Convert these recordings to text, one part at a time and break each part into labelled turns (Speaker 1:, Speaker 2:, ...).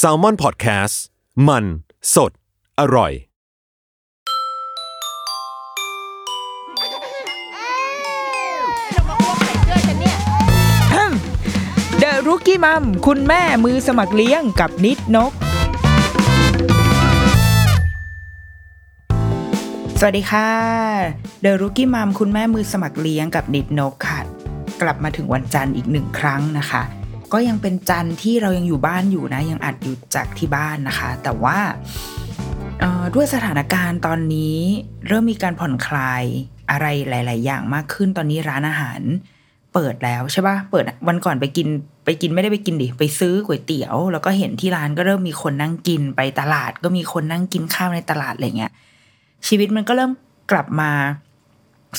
Speaker 1: s a l ม o n PODCAST มัน สด อร่อย
Speaker 2: เดอะรุกี้มัมคุณแม่มือสมัครเลี้ยงกับนิดนก สวัสดีค่ะ เดอะรุกี้มัมคุณแม่มือสมัครเลี้ยงกับนิดนกค่ะ กลับมาถึงวันจันทร์อีกหนึ่งครั้งนะคะ ก็ยังเป็นจันทร์ที่เรายังอยู่บ้านอยู่นะ ยังอัดอยู่จากที่บ้านนะคะ แต่ว่าด้วยสถานการณ์ตอนนี้เริ่มมีการผ่อนคลายอะไรหลาย ๆ อย่างมากขึ้นตอนนี้ร้านอาหารเปิดแล้วใช่ปะเปิดวันก่อนไปกินไปกินไม่ได้ไปกินดิไปซื้อก๋วยเตี๋ยว แล้วก็เห็นที่ร้านก็เริ่มมีคนนั่งกินไปตลาด ก็มีคนนั่งกินข้าวในตลาดอะไรเงี้ยชีวิตมันก็เริ่มกลับมา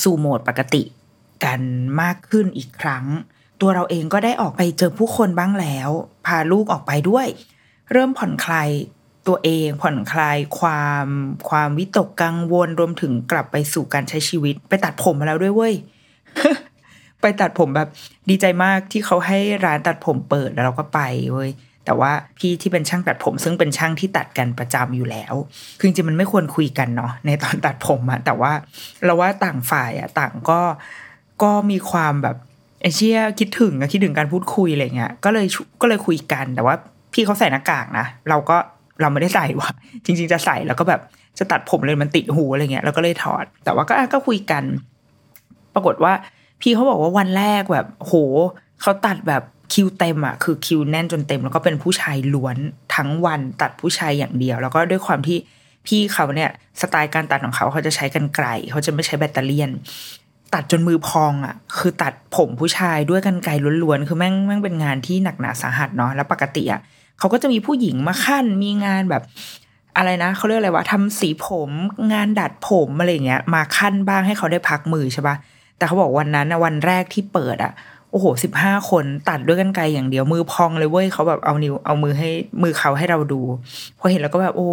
Speaker 2: สู่โหมดปกติกันมากขึ้นอีกครั้ง ตัวเราเองก็ได้ออกไปเจอผู้คนบ้างแล้ว พาลูกออกไปด้วย เริ่มผ่อนคลายตัวเองผ่อนคลายความความวิตกกังวลรวมถึงกลับไปสู่การใช้ชีวิต ไปตัดผมมาแล้วด้วยเว้ยไปตัดผมแบบดีใจมากที่เขาให้ร้านตัดผมเปิดแล้วเราก็ไปเว้ยแต่ว่าพี่ที่เป็นช่างตัดผม ซึ่งเป็นช่างที่ตัดกันประจำอยู่แล้วคือจริงๆมันไม่ควรคุยกันเนาะในตอนตัดผมอะแต่ว่าเราว่าต่างฝ่ายอะต่างก็ก็มีความแบบ ไอเชียคิดถึงอะคิดถึงการพูดคุยอะไรเงี้ยก็เลยก็เลยคุยกันแต่ว่าพี่เขาใส่หน้ากากนะเราก็เราไม่ได้ใส่ว่ะจริง ๆ จะใส่แล้วก็แบบจะตัดผมเลยมันติดหูอะไรเงี้ยเราก็เลยถอด แต่ว่าก็ก็คุยกัน ปรากฏว่า พี่เขาบอกว่าวันแรกแบบ โหเขาตัดแบบคิวเต็มอะคือคิวแน่นจนเต็ม แล้วก็เป็นผู้ชายล้วนทั้งวันตัดผู้ชายอย่างเดียว แล้วก็ด้วยความที่พี่เขาเนี่ยสไตล์การตัดของเขาเขาจะใช้กันไกลเขาจะไม่ใช้แบตเตอรี่ ตัดจนมือพองอะ คือตัดผมผู้ชายด้วยกันไกลล้วนๆ คือแม่งแม่งเป็นงานที่หนักหนาสาหัสเนาะแล้วปกติอะเขาก็จะมีผู้หญิงมาขั้นมีงานแบบอะไรนะเขาเรียกอะไรวะทำสีผมงานดัดผมอะไรเงี้ย มาขั้นบ้างให้เขาได้พักมือใช่ปะแต่เขาบอกวันนั้นนะวันแรกที่เปิดอะโอ้โหสิบห้าคนตัดด้วยกันไกลอย่างเดียวมือพองเลยเว้ยเขาแบบเอานิ้วเอามือให้มือเขาให้เราดูพอเห็นแล้วก็แบบโอ้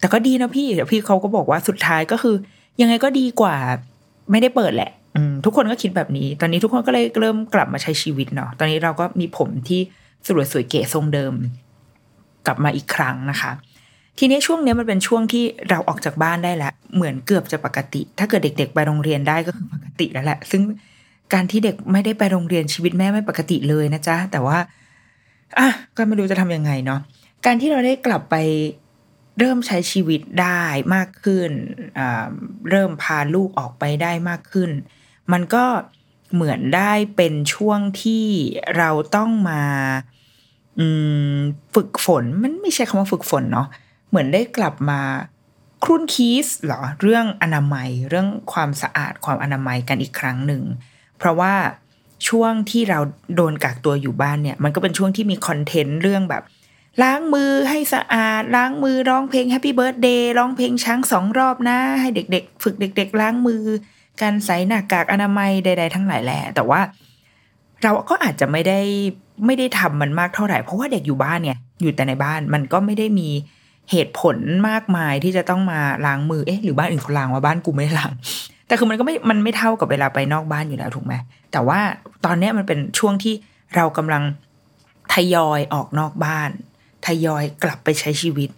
Speaker 2: แต่ก็ดีนะพี่เดี๋ยวพี่เขาก็บอกว่าสุดท้ายก็คือ ยังไงก็ดีกว่า ไม่ได้เปิดแหละ ทุกคนก็คิดแบบนี้ ตอนนี้ทุกคนก็เลยเริ่มกลับมาใช้ชีวิตเนาะตอนนี้เราก็มีผมที่สวยสวยเก๋ทรงเดิม กลับมาอีกครั้งนะคะ ทีนี้ช่วงนี้มันเป็นช่วงที่เราออกจากบ้านได้แล้วเหมือนเกือบจะปกติ ถ้าเกิดเด็ก ๆ ไปโรงเรียนได้ก็คือปกติแล้วแหละ ซึ่งการที่เด็กไม่ได้ไปโรงเรียนชีวิตแม่ไม่ปกติเลยนะจ๊ะแต่ว่าอะก็ไม่รู้จะทำยังไงเนาะการที่เราได้กลับไปเริ่มใช้ชีวิตได้มากขึ้น เริ่มพาลูกออกไปได้มากขึ้น มันก็เหมือนได้เป็นช่วงที่เราต้องมาฝึกฝนมันไม่ใช่คำว่าฝึกฝนเนาะเหมือนได้กลับมาครุ่นคีสเหรอเรื่องอนามัยเรื่องความสะอาดความอนามัยกันอีกครั้งหนึ่ง เพราะว่าช่วงที่เราโดนกักตัวอยู่บ้านเนี่ย มันก็เป็นช่วงที่มีคอนเทนต์เรื่องแบบ ล้างมือให้สะอาด ล้างมือร้องเพลง Happy Birthday ร้องเพลงช้างสองรอบนะ ให้เด็ก ๆ ฝึกเด็ก ๆ ล้างมือ การใส่หน้ากากอนามัยใด ๆ ทั้งหลายแหละแต่ว่า เราก็อาจจะไม่ได้ไม่ได้ทำมันมากเท่าไหร่ เพราะว่าเด็กอยู่บ้านเนี่ย อยู่แต่ในบ้านมันก็ไม่ได้มีเหตุผลมากมายที่จะต้องมาล้างมือเอ๊ะหรือบ้านอื่นเขาล้างว่าบ้านกูไม่ได้ล้างแต่คือมันก็ไม่มันไม่เท่ากับเวลาไปนอกบ้านอยู่แล้วถูกไหมแต่ว่าตอนนี้มันเป็นช่วงที่เรากำลังทยอยออกนอกบ้าน ทยอยกลับไปใช้ชีวิต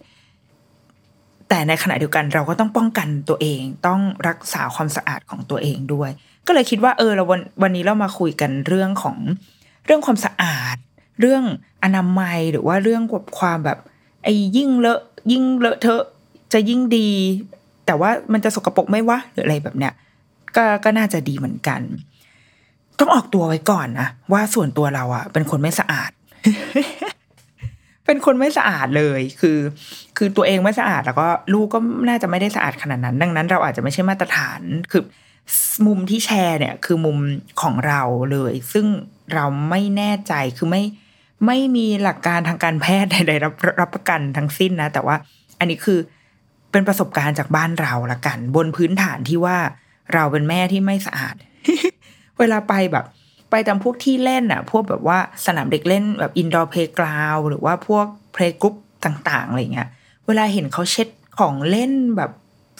Speaker 2: แต่ในขณะเดียวกันเราก็ต้องป้องกันตัวเอง ต้องรักษาความสะอาดของตัวเองด้วย ก็เลยคิดว่าเออเราวันวันนี้เรามาคุยกันเรื่องของเรื่องความสะอาด เรื่องอนามัยหรือว่าเรื่องความแบบไอ้ยิ่งเลอะยิ่งเลอะเทอะจะยิ่งดี แต่ว่ามันจะสกปรกไหมวะหรืออะไรแบบเนี้ยก็ก็น่าจะดีเหมือนกัน ต้องออกตัวไว้ก่อนนะว่าส่วนตัวเราอะเป็นคนไม่สะอาด เป็นคนไม่สะอาดเลย คือ คือตัวเองไม่สะอาดแล้วก็ลูกก็น่าจะไม่ได้สะอาดขนาดนั้น ดังนั้น เราอาจจะไม่ใช่มาตรฐาน คือมุมที่แชร์เนี่ย คือมุมของเราเลย ซึ่งเราไม่แน่ใจ คือไม่ ไม่มีหลักการทางการแพทย์ใดๆรับรับประกันทั้งสิ้นนะ แต่ว่าอันนี้คือเป็นประสบการณ์จากบ้านเราละกัน บนพื้นฐานที่ว่าเราเป็นแม่ที่ไม่สะอาด เวลาไปแบบ ไปตามพวกที่เล่นอะพวกแบบว่าสนามเด็กเล่นแบบ indoor playground หรือว่าพวก playgroup ต่างๆอะไรเงี้ย เวลาเห็นเขาเช็ดของเล่นแบบ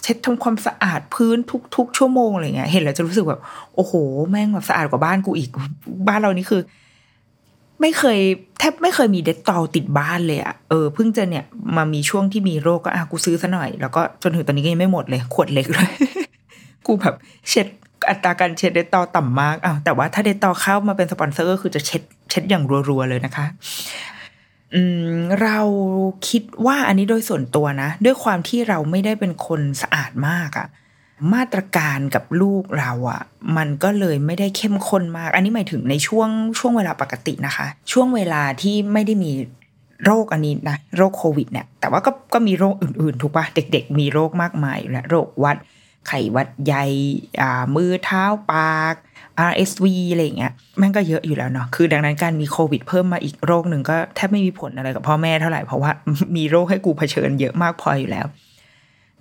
Speaker 2: เช็ดทำความสะอาดพื้นทุก ๆ ชั่วโมงอะไรเงี้ย เห็นแล้วจะรู้สึกแบบ โอ้โห แม่งแบบสะอาดกว่าบ้านกูอีก บ้านเรานี่คือ ไม่เคยแทบไม่เคยมี Dettol ติดบ้านเลยอะเออเพิ่งจะเนี่ยมามีช่วงที่มีโรคก็อะกูซื้อซะหน่อย แล้วก็จนถึงตอนนี้ก็ยังไม่หมดเลย ขวดเล็กเลย กูแบบเช็ด อัตราการเช็ด Dettol ต่ำมากอ้าวแต่ว่าถ้า Dettol เข้ามาเป็นสปอนเซอร์ก็คือจะเช็ดเช็ดอย่างรัวๆเลยนะคะอืมเราคิดว่าอันนี้โดยส่วนตัวนะ ด้วยความที่เราไม่ได้เป็นคนสะอาดมากอะมาตรการกับลูกเราอะ่ะ มันก็เลยไม่ได้เข้มข้นมาก อันนี้หมายถึงในช่วงช่วงเวลาปกตินะคะ ช่วงเวลาที่ไม่ได้มีโรคอันนี้นะโรคโควิดเนี่ยแต่ว่าก็ก็มีโรคอื่นๆ ถูกปะเด็ก ๆ มีโรคมากมายอยู่แล้วโรควัด ไข้วัดใหญ่มือเท้าปาก RSV อะไรอย่างเงี้ยมันก็เยอะอยู่แล้วเนาะคือดังนั้นการมีโควิดเพิ่มมาอีกโรคหนึ่งก็แทบไม่มีผลอะไรกับพ่อแม่เท่าไหร่เพราะว่ามีโรคให้กูเผชิญเยอะมากพออยู่แล้ว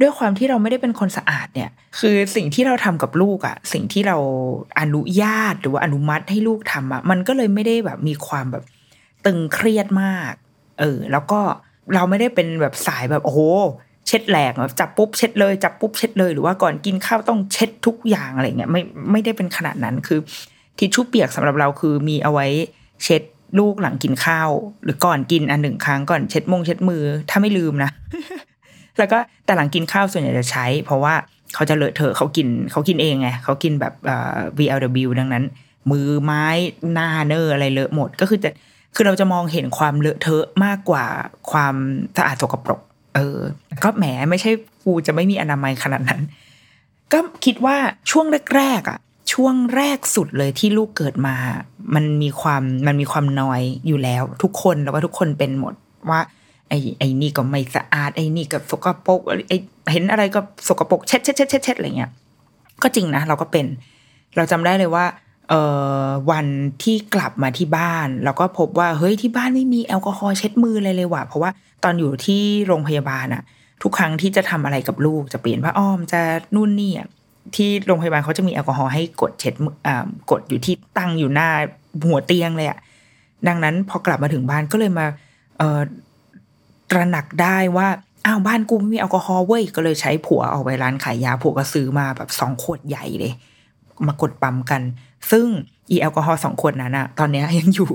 Speaker 2: ด้วยความที่เราไม่ได้เป็นคนสะอาดเนี่ย คือสิ่งที่เราทำกับลูกอะสิ่งที่เราอนุญาตหรือว่าอนุมัติให้ลูกทำอะมันก็เลยไม่ได้แบบมีความแบบตึงเครียดมาก เออ แล้วก็เราไม่ได้เป็นแบบสายแบบโอ้โเช็ดแหลกจับปุ๊บเช็ดเลยจับปุ๊บเช็ดเลยหรือว่าก่อนกินข้าวต้องเช็ดทุกอย่างอะไรเงี้ยไม่ไม่ได้เป็นขนาดนั้นคือทิชชู่เปียกสำหรับเราคือมีเอาไว้เช็ดลูกหลังกินข้าว หรือก่อนกินอันหนึ่งครั้งก่อนเช็ดมงเช็ดมือถ้าไม่ลืมนะ แล้วก็แต่หลังกินข้าวส่วนใหญ่จะใช้ เพราะว่าเขาจะเลอะเทอะเขากินเขากินเองไงเขากินแบบเอ่อ VLW ดังนั้น มือไม้หน้าเนออะไรเลอะหมดก็คือจะคือเราจะมองเห็นความเลอะเทอะมากกว่าความสะอาดสกปรก เออ ก็แหมไม่ใช่กูจะไม่มีอนามัยขนาดนั้น ก็คิดว่าช่วงแรกๆอะ ช่วงแรกสุดเลยที่ลูกเกิดมา มันมีความมันมีความน้อยอยู่แล้ว ทุกคนแล้วว่าทุกคนเป็นหมดว่าไอ้ไอ้นี่ก็ไม่สะอาดไอ้นี่ก็สกปรกไอ้เห็นอะไรก็สกปรกเช็ดเช็ดเช็ดเช็ดเช็ดอะไรเงี้ยก็จริงนะเราก็เป็น เราจำได้เลยว่า เอ่อวันที่กลับมาที่บ้านเราก็พบว่าเฮ้ยที่บ้านไม่มีแอลกอฮอล์เช็ดมืออะไรเลยว่ะเพราะว่าตอนอยู่ที่โรงพยาบาลอะทุกครั้งที่จะทำอะไรกับลูกจะเปลี่ยนผ้าอ้อมจะนู่นนี่อะที่โรงพยาบาลเขาจะมีแอลกอฮอล์ให้กดเช็ดมืออ่ากดอยู่ที่ตั้งอยู่หน้าหัวเตียงเลยอะดังนั้นพอกลับมาถึงบ้านก็เลยมาเอ่อตระหนักได้ว่าอ้าวบ้านกูไม่มีแอลกอฮอล์เว้ยก็เลยใช้ผัวเอาไปร้านขายยาผัวก็ซื้อมาแบบสองขวดใหญ่เลย มากดปั๊มกัน ซึ่งอีแอลกอฮอล์สองขวดนั้นอะตอนนี้ยยังอยู่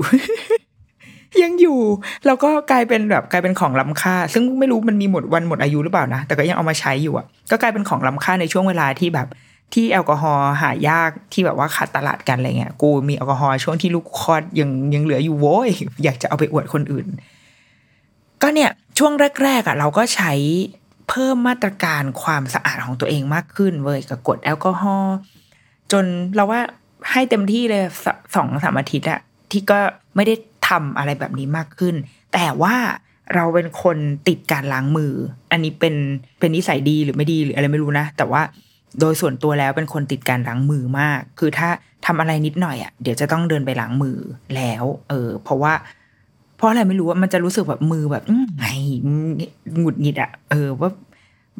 Speaker 2: ยังอยู่ แล้วก็กลายเป็นแบบกลายเป็นของล้ำค่า ซึ่งไม่รู้มันมีหมดวันหมดอายุหรือเปล่านะ แต่ก็ยังเอามาใช้อยู่อะก็กลายเป็นของล้ำค่าในช่วงเวลาที่แบบที่แอลกอฮอล์หายากที่แบบว่าขาดตลาดกันอะไรเงี้ย กูมีแอลกอฮอล์ช่วงที่ลูกคลอดยังยังเหลืออยู่โว้ยอยากจะเอาไปอวดคนอื่น ก็เนี่ยช่วงแรกๆอะเราก็ใช้เพิ่มมาตรการความสะอาดของตัวเองมากขึ้นเว้ยกับกดแอลกอฮอล์จนเราว่า ให้เต็มที่เลยสองสามอาทิตย์อะที่ก็ไม่ได้ทำอะไรแบบนี้มากขึ้น แต่ว่าเราเป็นคนติดการล้างมือ อันนี้เป็นเป็นนิสัยดีหรือไม่ดีหรืออะไรไม่รู้นะ แต่ว่าโดยส่วนตัวแล้วเป็นคนติดการล้างมือมาก คือถ้าทำอะไรนิดหน่อยอะเดี๋ยวจะต้องเดินไปล้างมือแล้ว เออ เพราะว่า เพราะอะไรไม่รู้ว่ามันจะรู้สึกแบบมือแบบไงหงุดหงิดอะเออว่า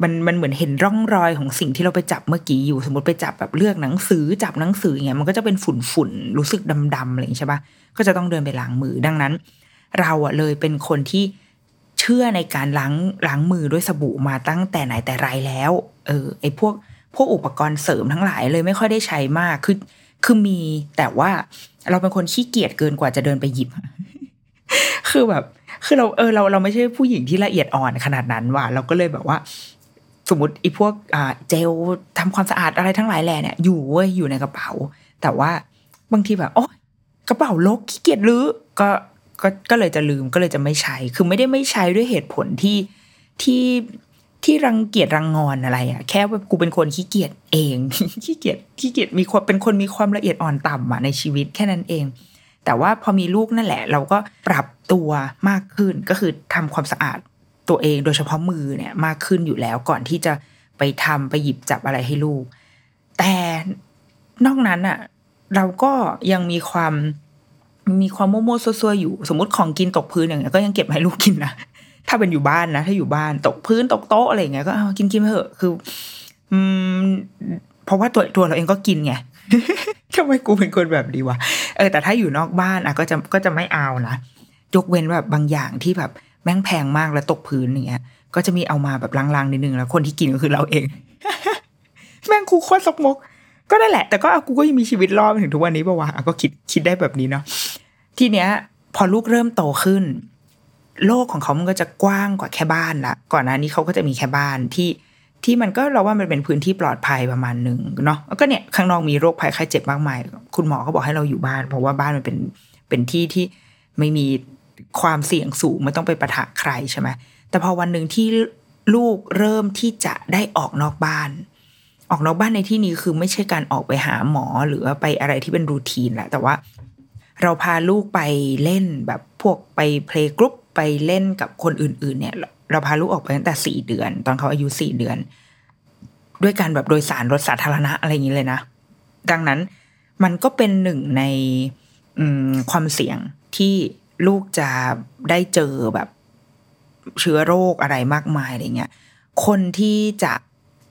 Speaker 2: มันมันเหมือนเห็นร่องรอยของสิ่งที่เราไปจับเมื่อกี้อยู่ สมมติไปจับแบบเลือกหนังสือจับหนังสืออย่างเงี้ยมันก็จะเป็นฝุ่นฝุ่นรู้สึกดำๆอะไรอย่างงี้ใช่ปะก็จะต้องเดินไปล้างมือดังนั้น เราอะเลยเป็นคนที่เชื่อในการล้างล้างมือด้วยสบู่มาตั้งแต่ไหนแต่ไรแล้ว เออ ไอพวกพวกอุปกรณ์เสริมทั้งหลายเลยไม่ค่อยได้ใช้มากคือคือมี แต่ว่าเราเป็นคนขี้เกียจเกินกว่าจะเดินไปหยิบ คือแบบ คือเราเออเราเราไม่ใช่ผู้หญิงที่ละเอียดอ่อนขนาดนั้นว่ะเราก็เลยแบบว่า สมมติอีพวกเจลทำความสะอาดอะไรทั้งหลายแหล่เนี่ยอยู่เว้ยอยู่ในกระเป๋า แต่ว่าบางทีแบบโอ๊ยกระเป๋าลกขี้เกียจรื้อก็ก็ก็เลยจะลืมก็เลยจะไม่ใช้ คือไม่ได้ไม่ใช้ด้วยเหตุผลที่ที่ที่รังเกียจรังงอนอะไรอะแค่ว่ากูเป็นคนขี้เกียจเองขี้เกียจขี้เกียจมีความเป็นคนมีความละเอียดอ่อนต่ำอะในชีวิตแค่นั้นเอง แต่ว่าพอมีลูกนั่นแหละ เราก็ปรับตัวมากขึ้นก็คือทำความสะอาด ตัวเองโดยเฉพาะมือเนี่ยมากขึ้นอยู่แล้วก่อนที่จะไปทำไปหยิบจับอะไรให้ลูก แต่นอกนั้นอะเราก็ยังมีความมีความโมโมวๆซัวๆอยู่ สมมติของกินตกพื้นอย่างเงี้ยก็ยังเก็บให้ลูกกินนะถ้าเป็นอยู่บ้านนะ ถ้าอยู่บ้านตกพื้นตกโต๊ะอะไรเงี้ยก็เอากินกินไปเถอะคือ อืม เพราะว่าตัวตัวเราเองก็กินไงทำไมกูเป็นคนแบบดีวะเออแต่ถ้าอยู่นอกบ้านอะก็จะก็จะไม่เอานะยกเว้นแบบบางอย่างที่แบบ แม่งแพงมากแล้วตกพื้นอย่างเงี้ย ก็จะมีเอามาแบบลางๆนิดนึงแล้วคนที่กินก็คือเราเอง แม่งกูโคตรสกมก ก็นั่นแหละ แต่ก็เอากูก็ยังมีชีวิตรอดมาถึงทุกวันนี้ปะวะอะก็คิดคิดได้แบบนี้เนาะทีเนี้ย พอลูกเริ่มโตขึ้น โลกของเขามันก็จะกว้างกว่าแค่บ้านละก่อนหน้านี้เขาก็จะมีแค่บ้านที่ที่มันก็เราว่ามันเป็นพื้นที่ปลอดภัยประมาณหนึ่งเนาะแล้วก็เนี่ยข้างนอกมีโรคภัยไข้เจ็บมากมาย คุณหมอก็บอกให้เราอยู่บ้าน เพราะว่าบ้านมันเป็นเป็นที่ที่ไม่มี ความเสี่ยงสูงไม่ต้องไปประทะใครใช่ไหมแต่พอวันหนึ่งที่ลูกเริ่มที่จะได้ออกนอกบ้าน ออกนอกบ้านในที่นี้คือไม่ใช่การออกไปหาหมอหรือไปอะไรที่เป็นรูทีนแหละแต่ว่า เราพาลูกไปเล่นแบบพวกไปเพลงกรุ๊ปไปเล่นกับคนอื่น ๆ เนี่ย เราพาลูกออกไปตั้งแต่สี่เดือน ตอนเขาอายุสี่เดือน ด้วยการแบบโดยสารรถสาธารณะอะไรอย่างนี้เลยนะ ดังนั้นมันก็เป็นหนึ่งในความเสี่ยงที่ ลูกจะได้เจอแบบเชื้อโรคอะไรมากมายอะไรเงี้ย คนที่จะ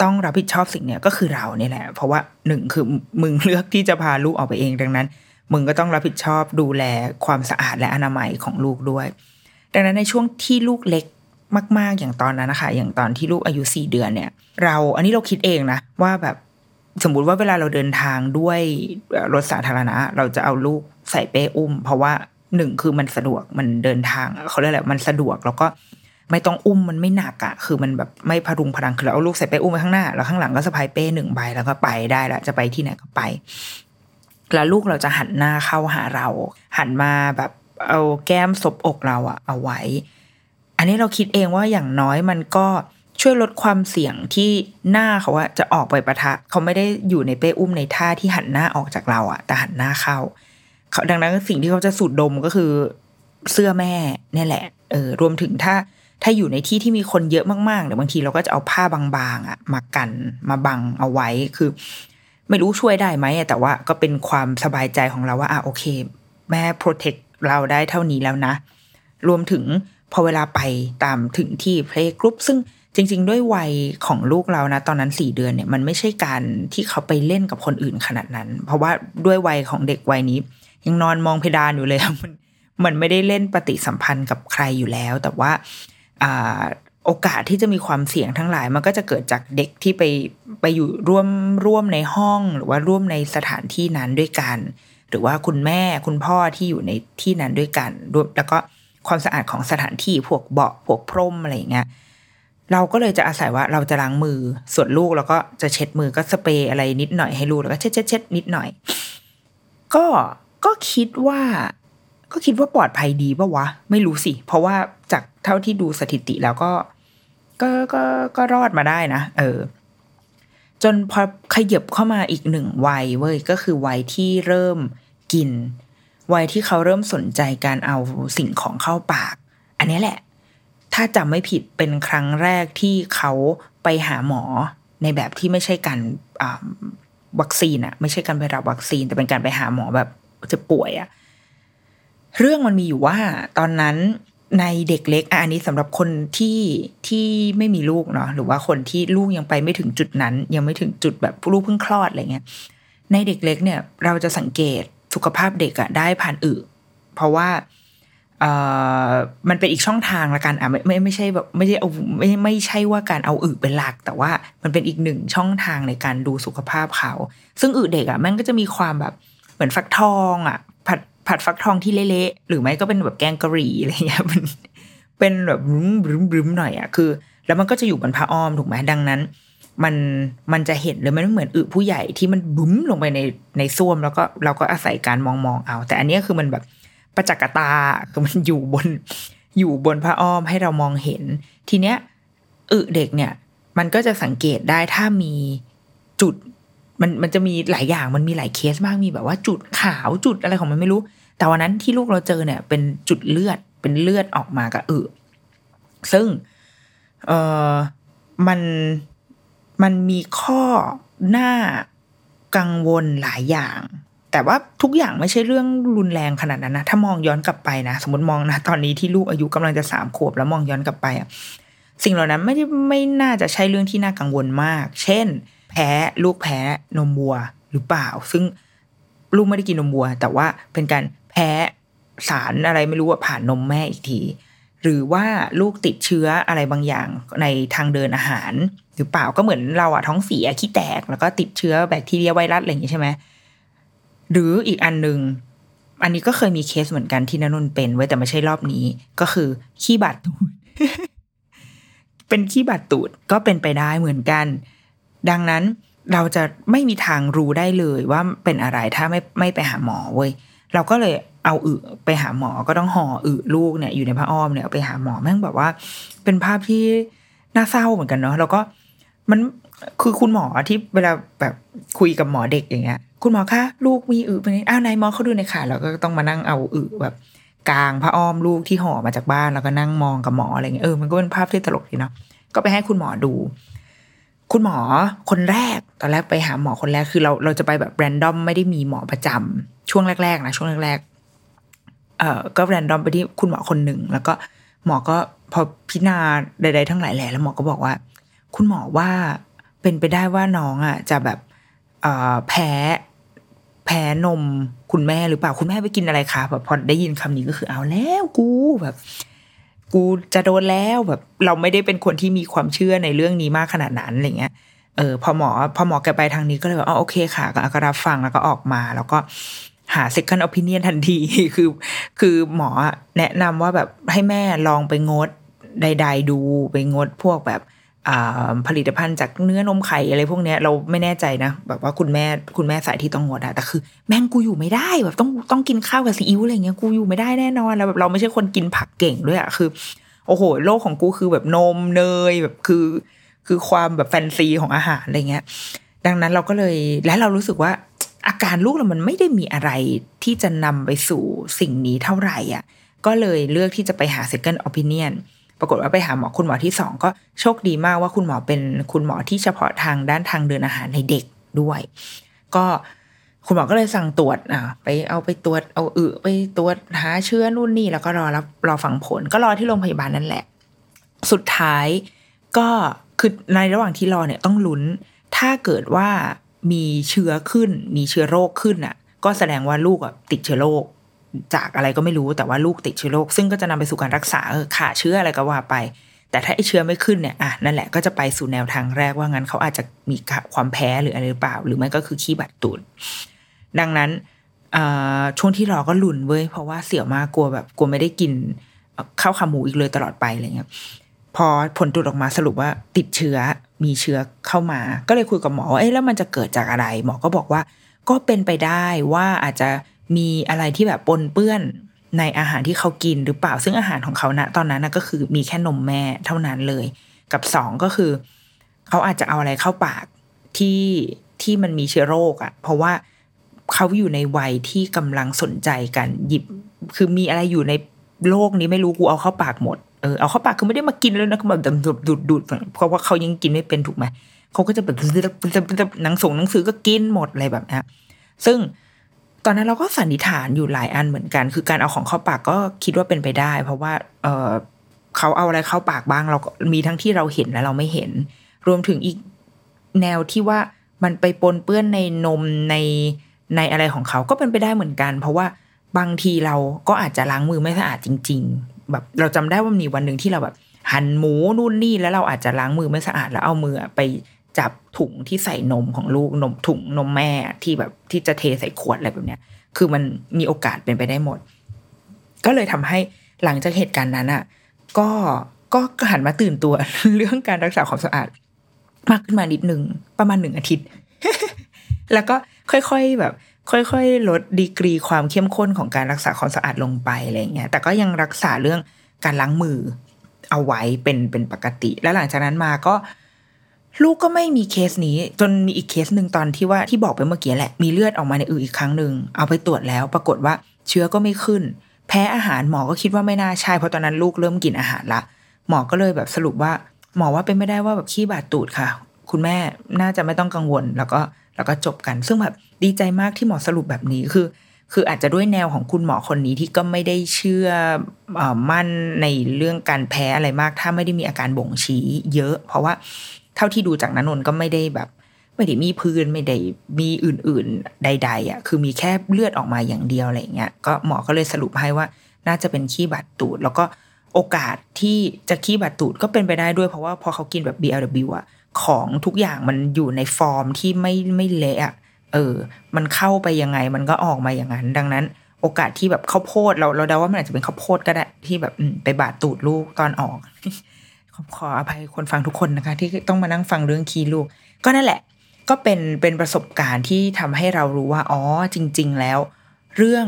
Speaker 2: ต้องรับผิดชอบสิ่งเนี้ยก็คือเราเนี่ยแหละ เพราะว่าหนึ่งคือมึงเลือกที่จะพาลูกออกไปเองดังนั้น มึงก็ต้องรับผิดชอบดูแลความสะอาดและอนามัยของลูกด้วย ดังนั้นในช่วงที่ลูกเล็กมาก ๆ อย่างตอนนั้นนะคะ อย่างตอนที่ลูกอายุสี่เดือนเนี่ย เราอันนี้เราคิดเองนะ ว่าแบบสมมุติว่าเวลาเราเดินทางด้วยรถสาธารณะ เราจะเอาลูกใส่เป้อุ้ม เพราะว่า หนึ่งคือมันสะดวกมันเดินทางเขาเรียกอะไรมันสะดวกแล้วก็ไม่ต้องอุ้มมันไม่หนักอะคือมันแบบไม่พรุงพลังคือเราเอาลูกใส่เป้อุ้มไปข้างหน้า แล้วข้างหลังก็สะพายเป้หนึ่งใบแล้วก็ไปได้ละจะไปที่ไหนก็ไป แล้วลูกเราจะหันหน้าเข้าหาเรา หันมาแบบเอาแก้มซบอกเราอะเอาไว้ อันนี้เราคิดเองว่าอย่างน้อยมันก็ช่วยลดความเสี่ยงที่หน้าเขาว่าจะออกไปประทะ เขาไม่ได้อยู่ในเป้อุ้มในท่าที่หันหน้าออกจากเราอะแต่หันหน้าเข้า ดังนั้นสิ่งที่เขาจะสูดดมก็คือเสื้อแม่เนี่ยแหละ เออรวมถึงถ้าถ้าอยู่ในที่ที่มีคนเยอะมากๆเนี่ยบางทีเราก็จะเอาผ้าบางๆอะมากันมาบังเอาไว้คือ ไม่รู้ช่วยได้ไหมแต่ว่าก็เป็นความสบายใจของเราว่าอะโอเค แม่โปรเทคเราได้เท่านี้แล้วนะ รวมถึงพอเวลาไปตามถึงที่เพลงกรุ๊ปซึ่งจริง ๆ ด้วยวัยของลูกเรานะ ตอนนั้นสี่เดือนเนี่ยมันไม่ใช่การที่เขาไปเล่นกับคนอื่นขนาดนั้น เพราะว่าด้วยวัยของเด็กวัยนี้ ยังนอนมองเพดานอยู่เลยมันมันไม่ได้เล่นปฏิสัมพันธ์กับใครอยู่แล้ว แต่ว่าโอกาสที่จะมีความเสี่ยงทั้งหลาย มันก็จะเกิดจากเด็กที่ไปไปอยู่ร่วมร่วมในห้อง หรือว่าร่วมในสถานที่นั้นด้วยกัน หรือว่าคุณแม่คุณพ่อที่อยู่ในที่นั้นด้วยกันรวมแล้วก็ความสะอาดของสถานที่พวกเบาะพวกพรมอะไรอย่างเงี้ยเราก็เลยจะอาศัยว่าเราจะล้างมือส่วนลูกแล้วก็จะเช็ดมือก็สเปรย์อะไรนิดหน่อยให้ลูกแล้วก็เช็ดเช็ดเช็ดนิดหน่อย ก็ ก็คิดว่า ก็คิดว่าปลอดภัยดีปะวะ ไม่รู้สิ เพราะว่าจากเท่าที่ดูสถิติแล้วก็ ก็ก็ก็รอดมาได้นะ เออ จนพอขยับเข้ามาอีกหนึ่งวัยเว้ยก็คือวัยที่เริ่มกิน วัยที่เขาเริ่มสนใจการเอาสิ่งของเข้าปาก อันนี้แหละ ถ้าจำไม่ผิดเป็นครั้งแรกที่เขาไปหาหมอในแบบที่ไม่ใช่การวัคซีนอะไม่ใช่การไปรับวัคซีน แต่เป็นการไปหาหมอแบบ จะป่วยอะเรื่องมันมีอยู่ว่าตอนนั้นในเด็กเล็กอันนี้สำหรับคนที่ที่ไม่มีลูกเนาะหรือว่าคนที่ลูกยังไปไม่ถึงจุดนั้น ยังไม่ถึงจุดแบบลูกเพิ่งคลอดอะไรเงี้ยในเด็กเล็กเนี่ย เราจะสังเกตสุขภาพเด็กอะได้ผ่านอึเพราะว่าเอ่อมันเป็นอีกช่องทางละกันอะไม่ไม่ไม่ใช่แบบไม่ใช่เอาไม่ไม่ใช่ว่าการเอาอึเป็นหลัก แต่ว่ามันเป็นอีกหนึ่งช่องทางในการดูสุขภาพเขา ซึ่งอึเด็กอะมันก็จะมีความแบบ เหมือนฟักทองอะ ผัดผัดฟักทองที่เละๆหรือไม่ก็เป็นแบบแกงกะหรี่อะไรเงี้ยมันเป็นแบบรึมรึมรึมหน่อยอะคือ แล้วมันก็จะอยู่บนผ้าอ้อมถูกไหมดังนั้น มันมันจะเห็นเลยมันเหมือนอึผู้ใหญ่ที่มันบุ้มลงไปในในส้วมแล้วก็เราก็อาศัยการมองมองเอา แต่อันนี้คือมันแบบประจักษ์ตาคือมันอยู่บนอยู่บนผ้าอ้อมให้เรามองเห็น ทีเนี้ยอึเด็กเนี่ย มันก็จะสังเกตได้ถ้ามีจุด มันมันจะมีหลายอย่างมันมีหลายเคสมากมีแบบว่าจุดขาวจุดอะไรของมันไม่รู้ แต่วันนั้นที่ลูกเราเจอเนี่ย เป็นจุดเลือดเป็นเลือดออกมากับอึซึ่งเออมันมันมีข้อหน้ากังวลหลายอย่าง แต่ว่าทุกอย่างไม่ใช่เรื่องรุนแรงขนาดนั้นนะ ถ้ามองย้อนกลับไปนะ สมมติมองนะตอนนี้ที่ลูกอายุกำลังจะสามขวบแล้วมองย้อนกลับไปอะสิ่งเหล่านั้นไม่ได้ไม่น่าจะใช่เรื่องที่น่ากังวลมาก เช่น พ้ลูกแพ้นมวัวหรือเปล่า ซึ่งลูกไม่ได้กินนมวัว แต่ว่าเป็นการแพ้สารอะไรไม่รู้ว่าผ่านนมแม่อีกที หรือว่าลูกติดเชื้ออะไรบางอย่างในทางเดินอาหาร หรือเปล่าก็เหมือนเราอะท้องเสียขี้แตก แล้วก็ติดเชื้อแบคทีเรียไวรัสอะไรอย่างนี้ใช่ไหมหรืออีกอันหนึ่งอันนี้ก็เคยมีเคสเหมือนกันที่นนนเป็นไว้แต่ไม่ใช่รอบนี้ ก็คือขี้บาดตูด เป็นขี้บาดตูดก็เป็นไปได้เหมือนกัน ดังนั้นเราจะไม่มีทางรู้ได้เลยว่าเป็นอะไรถ้าไม่ไม่ไปหาหมอเว้ยเราก็เลยเอาอึไปหาหมอก็ต้องห่ออึลูกเนี่ยอยู่ในผ้าอ้อมเนี่ยไปหาหมอแม่งแบบว่า เป็นภาพที่น่าเศร้าเหมือนกันเนาะแล้วก็มันคือคุณหมอที่เวลาแบบคุยกับหมอเด็กอย่างเงี้ย คุณหมอคะลูกมีอึเป็นอ้าวนายหมอเขาดูในขาเราก็ต้องมานั่งเอาอึแบบกลางผ้าอ้อมลูกที่ห่อมาจากบ้านแล้วก็นั่งมองกับหมออะไรเงี้ยเออมันก็เป็นภาพที่ตลกดีเนาะก็ไปให้คุณหมอดู คุณหมอคนแรกตอนแรกไปหาหมอคนแรกคือเราเราจะไปแบบแรนดอมไม่ได้มีหมอประจำช่วงแรกๆนะช่วงแรกๆเอ่อก็แรนดอมไปที่คุณหมอคนหนึ่งแล้วก็หมอก็พอพิจารณาใด ๆ ทั้งหลายแหล่แล้วหมอก็บอกว่า คุณหมอว่าเป็นไปได้ว่าน้องอะจะแบบเอ่อแพ้แพ้นมคุณแม่หรือเปล่าคุณแม่ไปกินอะไรคะแบบพอได้ยินคำนี้ก็คือเอาแล้วกูแบบ กูจะโดนแล้วแบบ เราไม่ได้เป็นคนที่มีความเชื่อในเรื่องนี้มากขนาดนั้นอะไรเงี้ยเออพอหมอพอหมอแกไปทางนี้ก็เลยว่าอ๋อโอเคค่ะก็กรับฟังแล้วก็ออกมา แล้วก็หา second opinion ทันทีคือ คือหมอแนะนำว่าแบบให้แม่ลองไปงดใด ๆ ดูไปงดพวกแบบ ผลิตภัณฑ์จากเนื้อนมไข่อะไรพวกเนี้ยเราไม่แน่ใจนะ แบบว่าคุณแม่คุณแม่สายที่ต้องงดอะแต่คือ แม่งกูอยู่ไม่ได้แบบต้องต้องกินข้าวกับซีอิ๊วอะไรเงี้ยกูอยู่ไม่ได้แน่นอนแล้วแบบเราไม่ใช่คนกินผักเก่งด้วยอะคือ โอ้โห โลกของกูคือแบบนมเนยแบบคือ คือความแบบแฟนซีของอาหารอะไรเงี้ย ดังนั้นเราก็เลยและเรารู้สึกว่าอาการลูกเรามันไม่ได้มีอะไรที่จะนำไปสู่สิ่งนี้เท่าไหร่อะก็เลยเลือกที่จะไปหา second opinion ปรากฏว่าไปหาหมอคุณหมอที่สองก็โชคดีมากว่าคุณหมอเป็นคุณหมอที่เฉพาะทางด้านทางเดินอาหารในเด็กด้วย ก็คุณหมอก็เลยสั่งตรวจอ่าไปเอาไปตรวจเอาอึไปตรวจหาเชื้อนู่นนี่แล้วก็รอรับรอฟังผล ก็รอที่โรงพยาบาลนั่นแหละ สุดท้ายก็คือในระหว่างที่รอเนี่ยต้องลุ้น ถ้าเกิดว่ามีเชื้อขึ้น มีเชื้อโรคขึ้นอะ ก็แสดงว่าลูกอะติดเชื้อโรค จากอะไรก็ไม่รู้แต่ว่าลูกติดเชื้อโรคซึ่งก็จะนำไปสู่การรักษาขาเชื้ออะไรก็ว่าไป แต่ถ้าไอเชื้อไม่ขึ้นเนี่ยอะนั่นแหละก็จะไปสู่แนวทางแรกว่างั้นเขาอาจจะมีความแพ้หรืออะไรหรือเปล่า หรือไม่ก็คือขี้บาดตูดดังนั้นช่วงที่รอก็หลุนเว้ยเพราะว่าเสี่ยวมากกลัวแบบกลัวไม่ได้กินข้าวขาหมูอีกเลยตลอดไปอะไรเงี้ยพอผลตรวจออกมาสรุปว่าติดเชื้อมีเชื้อเข้ามา ก็เลยคุยกับหมอว่าเอ๊ะแล้วมันจะเกิดจากอะไร หมอก็บอกว่า ก็เป็นไปได้ว่าอาจจะ มีอะไรที่แบบปนเปื้อนในอาหารที่เขากินหรือเปล่าซึ่งอาหารของเขาณตอนนั้นก็คือมีแค่นมแม่เท่านั้นเลย กับสองก็คือ เขาอาจจะเอาอะไรเข้าปากที่ที่มันมีเชื้อโรคอะ่ะ เพราะว่าเขาอยู่ในวัยที่กำลังสนใจกันหยิบ คือมีอะไรอยู่ในโลกนี้ไม่รู้กูเอาเข้าปากหมดเออเอาเข้าปากคือไม่ได้มากินแล้วนะคือแบบดูดดูดดูดเพราะว่าเขายังกินไม่เป็นถูกไหมเขาก็จะแบบหนังส่งหนังสือก็กินหมดอะไรแบบนี้ซึ่ง ตอนนั้นเราก็สันนิษฐานอยู่หลายอันเหมือนกัน คือการเอาของเข้าปากก็คิดว่าเป็นไปได้ เพราะว่าเออเขาเอาอะไรเข้าปากบ้างเราก็มีทั้งที่เราเห็นและเราไม่เห็น รวมถึงอีกแนวที่ว่ามันไปปนเปื้อนในนมในในอะไรของเขาก็เป็นไปได้เหมือนกัน เพราะว่าบางทีเราก็อาจจะล้างมือไม่สะอาดจริง ๆ แบบเราจำได้ว่ามีวันหนึ่งที่เราแบบหั่นหมูนู่นนี่แล้วเราอาจจะล้างมือไม่สะอาดแล้วเอามือไป จับถุงที่ใส่นมของลูกนมถุงนมแม่ที่แบบที่จะเทใส่ขวดอะไรแบบเนี้ย คือมันมีโอกาสเป็นไปได้หมด ก็เลยทำให้หลังจากเหตุการณ์นั้นอะ ก็ก็หันมาตื่นตัวเรื่องการรักษาความสะอาด มากขึ้นมานิดนึงประมาณหนึ่งอาทิตย์ แล้วก็ค่อยๆแบบ ค่อยๆ ลดดีกรีความเข้มข้นของการรักษาความสะอาดลงไปอะไรเงี้ยแต่ก็ยังรักษาเรื่องการล้างมือเอาไว้เป็นเป็นปกติ แล้วหลังจากนั้นมาก็ ลูกก็ไม่มีเคสนี้ จนมีอีกเคสหนึ่งตอนที่ว่าที่บอกไปเมื่อกี้แหละ มีเลือดออกมาในอืออีกครั้งหนึ่งเอาไปตรวจแล้ว ปรากฏว่าเชื้อก็ไม่ขึ้น แพ้อาหารหมอก็คิดว่าไม่น่าใช่เพราะตอนนั้นลูกเริ่มกินอาหารละ หมอก็เลยแบบสรุปว่า หมอว่าเป็นไม่ได้ว่าแบบขี้บาดตูดค่ะ คุณแม่น่าจะไม่ต้องกังวลแล้วก็แล้วก็จบกัน ซึ่งแบบดีใจมากที่หมอสรุปแบบนี้คือ คืออาจจะด้วยแนวของคุณหมอคนนี้ที่ก็ไม่ได้เชื่ออมั่นในเรื่องการแพ้อะไรมาก ถ้าไม่ได้มีอาการบ่งชี้เยอะ เพราะว่า เท่าที่ดูจากนันนนก็ไม่ได้แบบ ไม่ได้มีพื้นไม่ได้มีอื่น ๆ ใด ๆอะคือมีแค่เลือดออกมาอย่างเดียวอะไรเงี้ยก็หมอก็เลยสรุปให้ว่าน่าจะเป็นขี้บาดตูด แล้วก็โอกาสที่จะขี้บาดตูดก็เป็นไปได้ด้วยเพราะว่าพอเขากินแบบ BLW อะของทุกอย่างมันอยู่ในฟอร์มที่ไม่ไม่เละอะเออ มันเข้าไปยังไงมันก็ออกมาอย่างนั้น ดังนั้นโโอกาสที่แบบข้าวโพดเราเราเดาว่ามันอาจจะเป็นข้าวโพดก็ได้ที่แบบไปบาดตูดลูกตอนออก ขอขออภัยคนฟังทุกคนนะคะ ที่ต้องมานั่งฟังเรื่องคีลูก ก็นั่นแหละ ก็เป็นเป็นประสบการณ์ที่ทำให้เรารู้ว่าอ๋อจริง ๆ แล้ว เรื่อง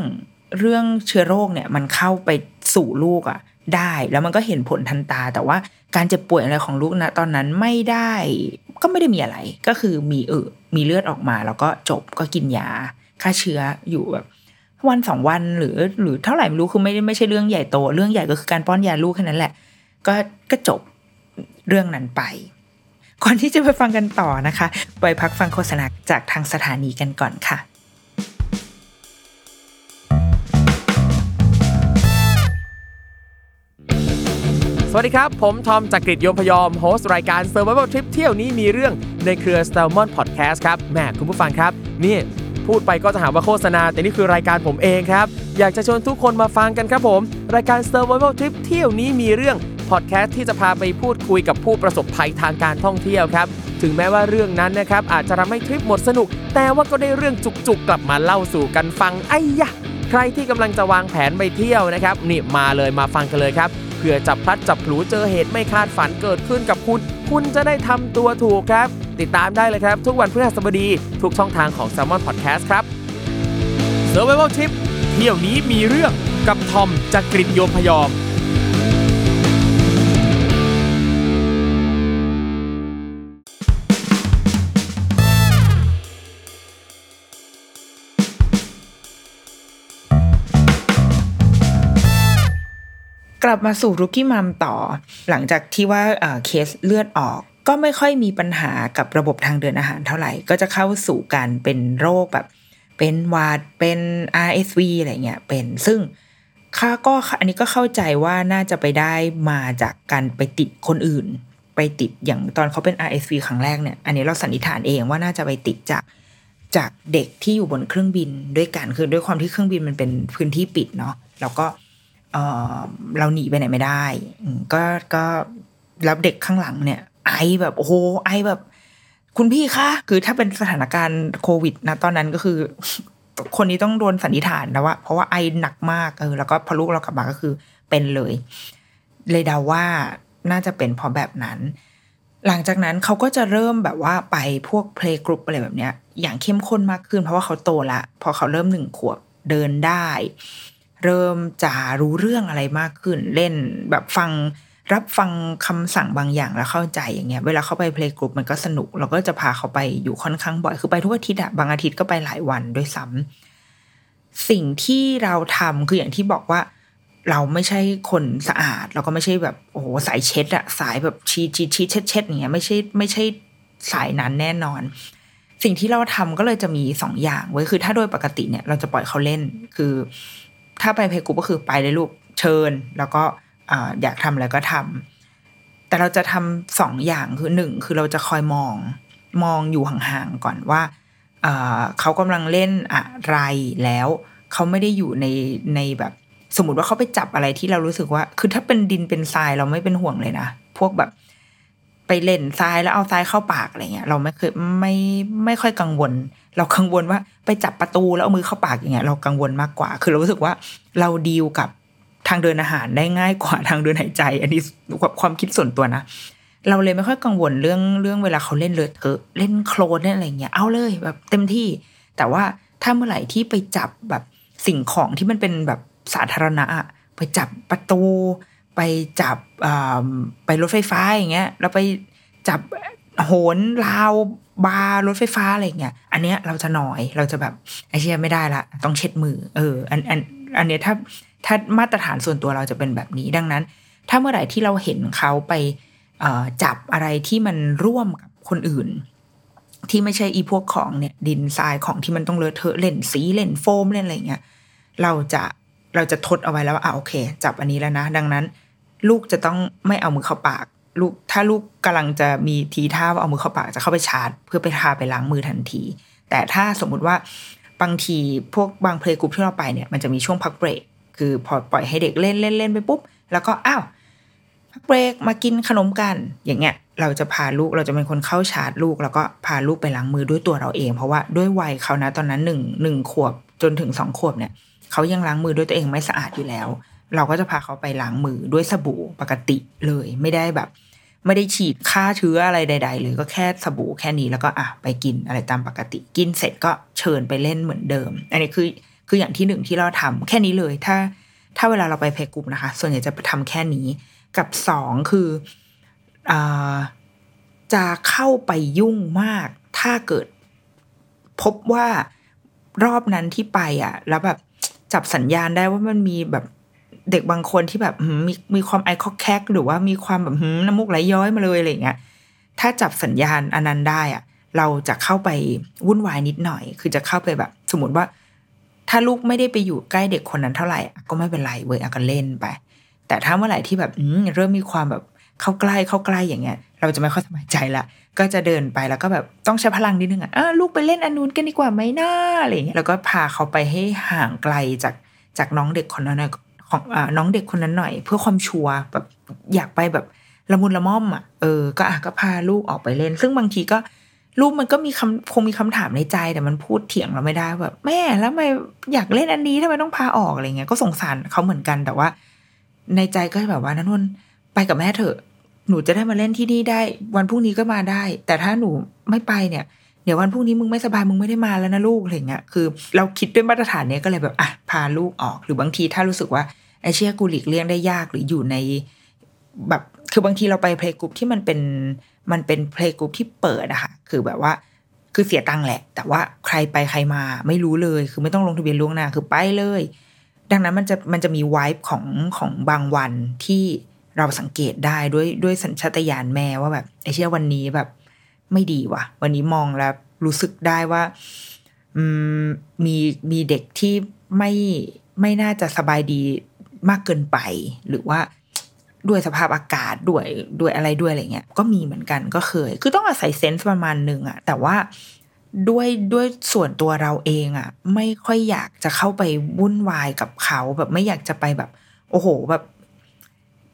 Speaker 2: เรื่องเชื้อโรคเนี่ย มันเข้าไปสู่ลูกอะ่ะ ได้แล้วมันก็เห็นผลทันตา แต่ว่าการเจ็บป่วยอะไรของลูกนะตอนนั้นไม่ได้ก็ไม่ได้มีอะไร ก็คือมีเออมีเลือดออกมา แล้วก็จบก็กินยาฆ่าเชื้ออยู่แบบวันสองวันหรือหรือเท่าไหร่ไม่รู้คือไม่ได้ไม่ใช่เรื่องใหญ่โต เรื่องใหญ่ก็คือการป้อนยาลูกแค่นั้นแหละ ก็ก็จบ เรื่องนั้นไป ก่อนที่จะไปฟังกันต่อนะคะ ไปพักฟังโฆษณาจากทางสถานีกันก่อนค่ะ
Speaker 3: สวัสดีครับ ผมทอมจากกรีฑยมพยอมโฮสต์รายการ Survival Trip เที่ยวนี้มีเรื่องในเครือ s t a l m o n Podcast ครับแหมคุณผู้ฟังครับ นี่พูดไปก็จะหาว่าโฆษณา แต่นี่คือรายการผมเองครับ อยากจะชวนทุกคนมาฟังกันครับผม รายการ Survival Trip เที่ยวนี้มีเรื่อง พอดแคสต์ที่จะพาไปพูดคุยกับผู้ประสบภัยทางการท่องเที่ยวครับ ถึงแม้ว่าเรื่องนั้นนะครับอาจจะทำให้ทริปหมดสนุก แต่ว่าก็ได้เรื่องจุกๆ กลับมาเล่าสู่กันฟังไอ้ยะ ใครที่กำลังจะวางแผนไปเที่ยวนะครับนี่มาเลยมาฟังกันเลยครับเพื่อจับพลัดจับผลูเจอเหตุไม่คาดฝันเกิดขึ้นกับคุณ คุณจะได้ทำตัวถูกครับ ติดตามได้เลยครับ ทุกวันพฤหัสบดี ทุกช่องทางของ s ซ l m o n Podcast ครับ Survival Trip เที่ยวนี้มีเรื่องกับทอมจากกรินโยมพยอม
Speaker 2: ลับมาสู่รุกี้มัมต่อ หลังจากที่ว่าเคสเลือดออกก็ไม่ค่อยมีปัญหากับระบบทางเดินอาหารเท่าไหร่ ก็จะเข้าสู่การเป็นโรคแบบ เป็นวัดเป็น RSV อะไรเงี้ยเป็นซึ่งข้าก็อันนี้ก็เข้าใจว่าน่าจะไปได้มาจากการไปติดคนอื่น ไปติดอย่างตอนเขาเป็น RSV ครั้งแรกเนี่ย อันนี้เราสันนิษฐานเองว่าน่าจะไปติดจากจากเด็กที่อยู่บนเครื่องบินด้วยกันคือด้วยความที่เครื่องบินมันเป็นพื้นที่ปิดเนาะแล้วก็ เราหนีไปไหนไม่ได้ก็ก็แล้วเด็กข้างหลังเนี่ย ไอแบบโอ้โหไอแบบ คุณพี่คะคือถ้าเป็นสถานการณ์โควิดนะตอนนั้นก็คือ คนนี้ต้องโดนสันนิษฐานนะว่า เพราะว่าไอหนักมากเออแล้วก็พอลูกเรากลับมาก็คือเป็นเลย เลยเดาว่าน่าจะเป็นเพราะแบบนั้น หลังจากนั้นเขาก็จะเริ่มแบบว่าไปพวก playgroup อะไรแบบเนี้ย อย่างเข้มข้นมากขึ้น เพราะว่าเขาโตละพอเขาเริ่มหนึ่งขวบเดินได้ เริ่มจะรู้เรื่องอะไรมากขึ้น เล่นแบบฟังรับฟังคำสั่งบางอย่างแล้วเข้าใจอย่างเงี้ย เวลาเขาไป playgroup มันก็สนุก เราก็จะพาเขาไปอยู่ค่อนข้างบ่อย คือไปทุกอาทิตย์อะบางอาทิตย์ก็ไปหลายวันด้วยซ้ำสิ่งที่เราทำคืออย่างที่บอกว่า เราไม่ใช่คนสะอาด เราก็ไม่ใช่แบบโอ้โหสายเช็ดอะสายแบบชีชีชีเช็ดเช็ดอย่างเงี้ยไม่ใช่ไม่ใช่สายนั้นแน่นอน สิ่งที่เราทำก็เลยจะมีสองอย่างไว้คือถ้าโดยปกติเนี่ย เราจะปล่อยเขาเล่นคือ ถ้าไปเพลกรุ๊ปก็คือไปเลยลูกเชิญ แล้วก็อยากทำอะไรก็ทำแต่เราจะทำสองอย่างคือหนึ่งคือเราจะคอยมองมองอยู่ห่างๆก่อนว่าเอ่อเขากำลังเล่นอะไรแล้วเขาไม่ได้อยู่ในในแบบสมมติว่าเขาไปจับอะไรที่เรารู้สึกว่า คือถ้าเป็นดินเป็นทรายเราไม่เป็นห่วงเลยนะ พวกแบบไปเล่นทรายแล้วเอาทรายเข้าปากอะไรเงี้ย เราไม่เคยไม่ไม่ค่อยกังวล เรากังวลว่าไปจับประตูแล้วเอามือเข้าปากอย่างเงี้ยเรากังวลมากกว่า คือเรารู้สึกว่าเราดีลกับทางเดินอาหารได้ง่ายกว่าทางเดินหายใจ อันนี้ความคิดส่วนตัวนะเราเลยไม่ค่อยกังวลเรื่องเรื่องเวลาเขาเล่นเลอเทอะเล่นโคลนเล่นอะไรเงี้ยเอาเลยแบบเต็มที่ แต่ว่าถ้าเมื่อไหร่ที่ไปจับแบบสิ่งของที่มันเป็นแบบสาธารณะอะไปจับประตู ไปจับไปรถไฟฟ้าอย่างเงี้ยแล้วไปจับ โหนราวบาร์รถไฟฟ้าอะไรเงี้ย อันเนี้ยเราจะหน่อยเราจะแบบไอเชียไม่ได้ละต้องเช็ดมือ เออ อันอันอันเนี้ยถ้าถ้ามาตรฐานส่วนตัวเราจะเป็นแบบนี้ดังนั้น ถ้าเมื่อไหร่ที่เราเห็นเขาไปจับอะไรที่มันร่วมกับคนอื่น ที่ไม่ใช่อีพวกของเนี่ยดินทรายของที่มันต้องเลอะเทอะเล่นสีเล่นโฟมเล่นอะไรเงี้ยเราจะเราจะทดเอาไว้แล้วว่าอ่าโอเค จับอันนี้แล้วนะ ดังนั้น ลูกจะต้องไม่เอามือเข้าปาก ลูกถ้าลูกกำลังจะมีทีท่าว่าเอามือเข้าปากจะเข้าไปชาร์จ เพื่อไปทาไปล้างมือทันที แต่ถ้าสมมุติว่าบางทีพวกบางเพลงกรุ๊ปที่เราไปเนี่ยมันจะมีช่วงพักเบรกคือพอปล่อยให้เด็กเล่นเล่นเล่นไปปุ๊บ แล้วก็อ้าวพักเบรกมากินขนมกัน อย่างเงี้ยเราจะพาลูกเราจะเป็นคนเข้าชาร์จลูก แล้วก็พาลูกไปล้างมือด้วยตัวเราเอง เพราะว่าด้วยวัยเขานะตอนนั้นหนึ่งหนึ่งขวบจนถึงสองขวบเนี่ยเขายังล้างมือด้วยตัวเองไม่สะอาดอยู่แล้ว เราก็จะพาเขาไปล้างมือด้วยสบู่ปกติเลย ไม่ได้แบบ ไม่ได้ฉีดฆ่าเชื้ออะไรใด ๆ เลยก็แค่สบู่แค่นี้แล้วก็อะไปกินอะไรตามปกติ กินเสร็จก็เชิญไปเล่นเหมือนเดิม อันนี้คือคืออย่างที่หนึ่งที่เราทำแค่นี้เลยถ้า ถ้าเวลาเราไปเพลกรุ๊ปนะคะ ส่วนใหญ่จะทำแค่นี้กับสองคืออจะเข้าไปยุ่งมาก ถ้าเกิด พบว่ารอบนั้นที่ไปอะ แล้วแบบจับสัญญาณได้ว่ามันมีแบบ เด็กบางคนที่แบบมีมีความไอคอกแคกหรือว่ามีความแบบหืมน้ำมูกไหลย้อยมาเลยอะไรเงี้ยถ้าจับสัญญาณอันนั้นได้อะเราจะเข้าไปวุ่นวายนิดหน่อย คือจะเข้าไปแบบ สมมติว่า ถ้าลูกไม่ได้ไปอยู่ใกล้เด็กคนนั้นเท่าไหร่ก็ไม่เป็นไรเว้ยอะก็เล่นไป แต่ถ้าเมื่อไหร่ที่แบบเริ่มมีความแบบเข้าใกล้เข้าใกล้อย่างเงี้ย เราจะไม่ค่อยสบายใจละก็จะเดินไปแล้วก็แบบต้องใช้พลังนิดนึงอะลูกไปเล่นอันนู้นกันดีกว่าไหมน้าอะไรเงี้ยแล้วก็พาเขาไปให้ห่างไกลจากจากน้องเด็กคนนั้นหน่อย ของอน้องเด็กคนนั้นหน่อย เพื่อความชัวร์แบบอยากไปแบบละมุนละม่อมอะเออก็อะก็พาลูกออกไปเล่น ซึ่งบางทีก็ลูกมันก็มีคำคงมีคำถามในใจแต่มันพูดเถียงเราไม่ได้แบบ แม่แล้วทำไมอยากเล่นอันนี้ทำไมต้องพาออกอะไรเงี้ยก็สงสารเขาเหมือนกันแต่ว่า ในใจก็แบบว่านันนไปกับแม่เถอะ หนูจะได้มาเล่นที่นี่ได้ วันพรุ่งนี้ก็มาได้ แต่ถ้าหนูไม่ไปเนี่ย ดี๋ยววันพรุ่งนี้มึงไม่สบายมึงไม่ได้มาแล้วนะลูกอะไรเงี้ยคือ เราคิดด้วยมาตรฐานเนี้ยก็เลยแบบอะพาลูกออก หรือบางทีถ้ารู้สึกว่าไอเชี่ยกูหลีกเลี่ยงได้ยากหรืออยู่ใน แบบคือบางทีเราไป playgroup ที่มันเป็นมันเป็น playgroup ที่เปิดอะค่ะคือแบบว่าคือเสียตังค์แหละ แต่ว่าใครไปใครมาไม่รู้เลย คือไม่ต้องลงทะเบียนล่วงหน้าคือไปเลย ดังนั้นมันจะมันจะมีวายของของบางวันที่เราสังเกตได้ด้วยด้วยสัญชาตญาณแม่ว่าแบบไอเชื่อวันนี้แบบ ไม่ดีว่ะ วันนี้มองแล้วรู้สึกได้ว่ามมีมีเด็กที่ไม่ไม่น่าจะสบายดีมากเกินไป หรือว่าด้วยสภาพอากาศด้วยด้วยอะไรด้วยอะไรเงี้ยก็มีเหมือนกันก็เคย คือต้องอาศัยเซนส์ประมาณหนึ่งอะแต่ว่าด้วยด้วยส่วนตัวเราเองอะไม่ค่อยอยากจะเข้าไปวุ่นวายกับเขาแบบไม่อยากจะไปแบบ โอ้โหแบบ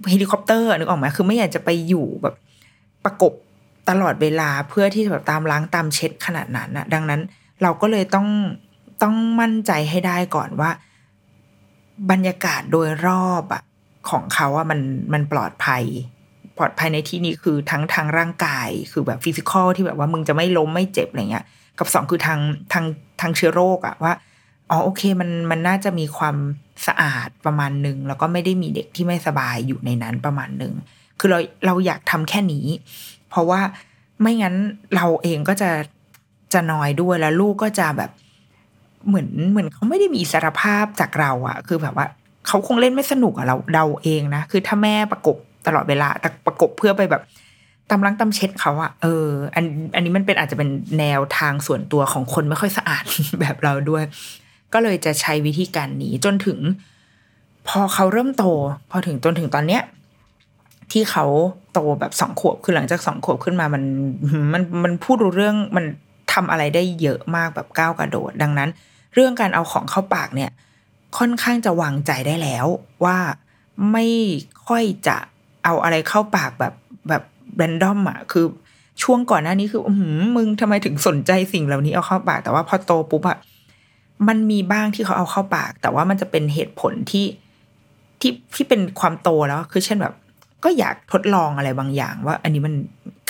Speaker 2: เฮลิคอปเตอร์นึกออกไหมคือไม่อยากจะไปอยู่แบบประกบ ตลอดเวลาเพื่อที่จะแบบตามล้างตามเช็ดขนาดนั้นนะดังนั้นเราก็เลยต้องต้องมั่นใจให้ได้ก่อนว่า บรรยากาศโดยรอบอะของเขาอะมันมันปลอดภัย ปลอดภัยในที่นี้คือทั้งทางร่างกายคือแบบ physical ที่แบบว่ามึงจะไม่ล้มไม่เจ็บอะไรเงี้ย กับสองคือทางทางทางเชื้อโรคอะว่าอ๋อโอเคมันมันน่าจะมีความสะอาดประมาณหนึ่งแล้วก็ไม่ได้มีเด็กที่ไม่สบายอยู่ในนั้นประมาณหนึ่งคือเราเราอยากทำแค่นี้ เพราะว่าไม่งั้นเราเองก็จะจะนอยด้วยแล้วลูกก็จะแบบเหมือนเหมือนเขาไม่ได้มีอิสรภาพจากเราอะคือแบบว่าเขาคงเล่นไม่สนุกอะเราเดาเองนะคือถ้าแม่ประกบตลอดเวลาแต่ประกบเพื่อไปแบบตำล้างตำเช็ดเขาอะเออ อันอันนี้มันเป็นอาจจะเป็นแนวทางส่วนตัวของคนไม่ค่อยสะอาดแบบเราด้วย ก็เลยจะใช้วิธีการนี้จนถึง พอเขาเริ่มโต พอถึงจนถึงตอนเนี้ย ที่เขาโตแบบสองขวบคือหลังจากสองขวบขึ้นมามันมันมันพูดรู้เรื่องมันทำอะไรได้เยอะมากแบบก้าวกระโดด ดังนั้น เรื่องการเอาของเข้าปากเนี่ย ค่อนข้างจะวางใจได้แล้วว่าไม่ค่อยจะเอาอะไรเข้าปากแบบแบบแรนดอมอะคือช่วงก่อนหน้านี้คืออืมมึงทำไมถึงสนใจสิ่งเหล่านี้เอาเข้าปาก แต่ว่าพอโตปุ๊บอะมันมีบ้างที่เขาเอาเข้าปาก แต่ว่ามันจะเป็นเหตุผลที่ที่ที่เป็นความโตแล้วคือเช่นแบบ ก็อยากทดลองอะไรบางอย่าง ว่าอันนี้มัน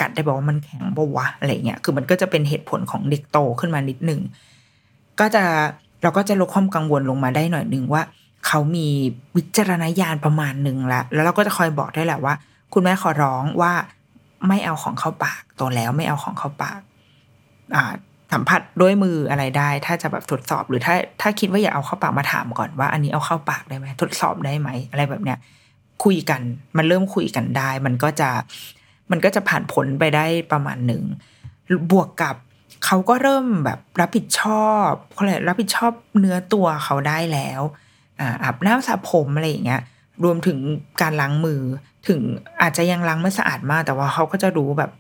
Speaker 2: กัดได้บอกว่ามันแข็งปะวะอะไรเงี้ยคือมันก็จะเป็นเหตุผลของเด็กโตขึ้นมานิดหนึ่งก็จะเราก็จะลดความกังวลลงมาได้หน่อยนึงว่า เขามีวิจารณญาณประมาณหนึ่งละแล้วเราก็จะคอยบอกได้แหละว่า คุณแม่ขอร้องว่าไม่เอาของเข้าปากโตแล้วไม่เอาของเข้าปาก อ่าสัมผัสด้วยมืออะไรได้ ถ้าจะแบบทดสอบหรือถ้าถ้าคิดว่าอยากเอาเข้าปากมาถามก่อนว่า อันนี้เอาเข้าปากได้ไหมทดสอบได้ไหมอะไรแบบเนี้ย คุยกัน มันเริ่มคุยกันได้ มันก็จะมันก็จะผ่านผลไปได้ประมาณหนึ่งบวกกับเขาก็เริ่มแบบรับผิดชอบเขาเลยรับผิดชอบเนื้อตัวเขาได้แล้วอาบน้ำสระผมอะไรอย่างเงี้ยรวมถึงการล้างมือถึงอาจจะยังล้างไม่สะอาดมาก แต่ว่าเขาก็จะรู้แบบ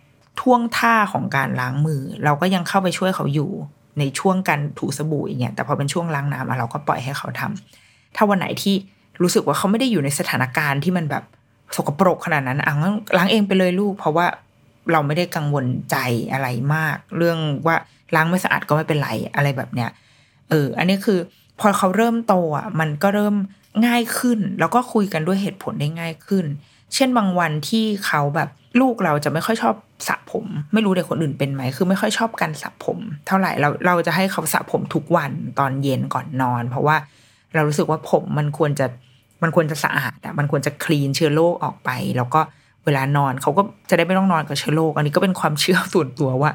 Speaker 2: ท่วงท่าของการล้างมือ เราก็ยังเข้าไปช่วยเขาอยู่ในช่วงการถูสบู่อย่างเงี้ยแต่พอเป็นช่วงล้างน้ำเราก็ปล่อยให้เขาทำถ้าวันไหนที่ รู้สึกว่าเขาไม่ได้อยู่ในสถานการณ์ที่มันแบบสกปรกขนาดนั้นอะล้างเองไปเลยลูก เพราะว่าเราไม่ได้กังวลใจอะไรมาก เรื่องว่าล้างไม่สะอาดก็ไม่เป็นไรอะไรแบบเนี้ยเออ อันนี้คือ พอเขาเริ่มโตอะ มันก็เริ่มง่ายขึ้น แล้วก็คุยกันด้วยเหตุผลได้ง่ายขึ้น เช่นบางวันที่เขาแบบลูกเราจะไม่ค่อยชอบสระผม ไม่รู้เด็กคนอื่นเป็นไหม คือไม่ค่อยชอบการสระผม เท่าไหร่เราเราจะให้เขาสระผมทุกวันตอนเย็นก่อนนอน เพราะว่า เรารู้สึกว่าผมมันควรจะมันควรจะสะอาดอะมันควรจะคลีนเชื้อโรคออกไป แล้วก็เวลานอนเขาก็จะได้ไม่ต้องนอนกับเชื้อโรคอันนี้ก็เป็นความเชื่อส่วนตัวว่า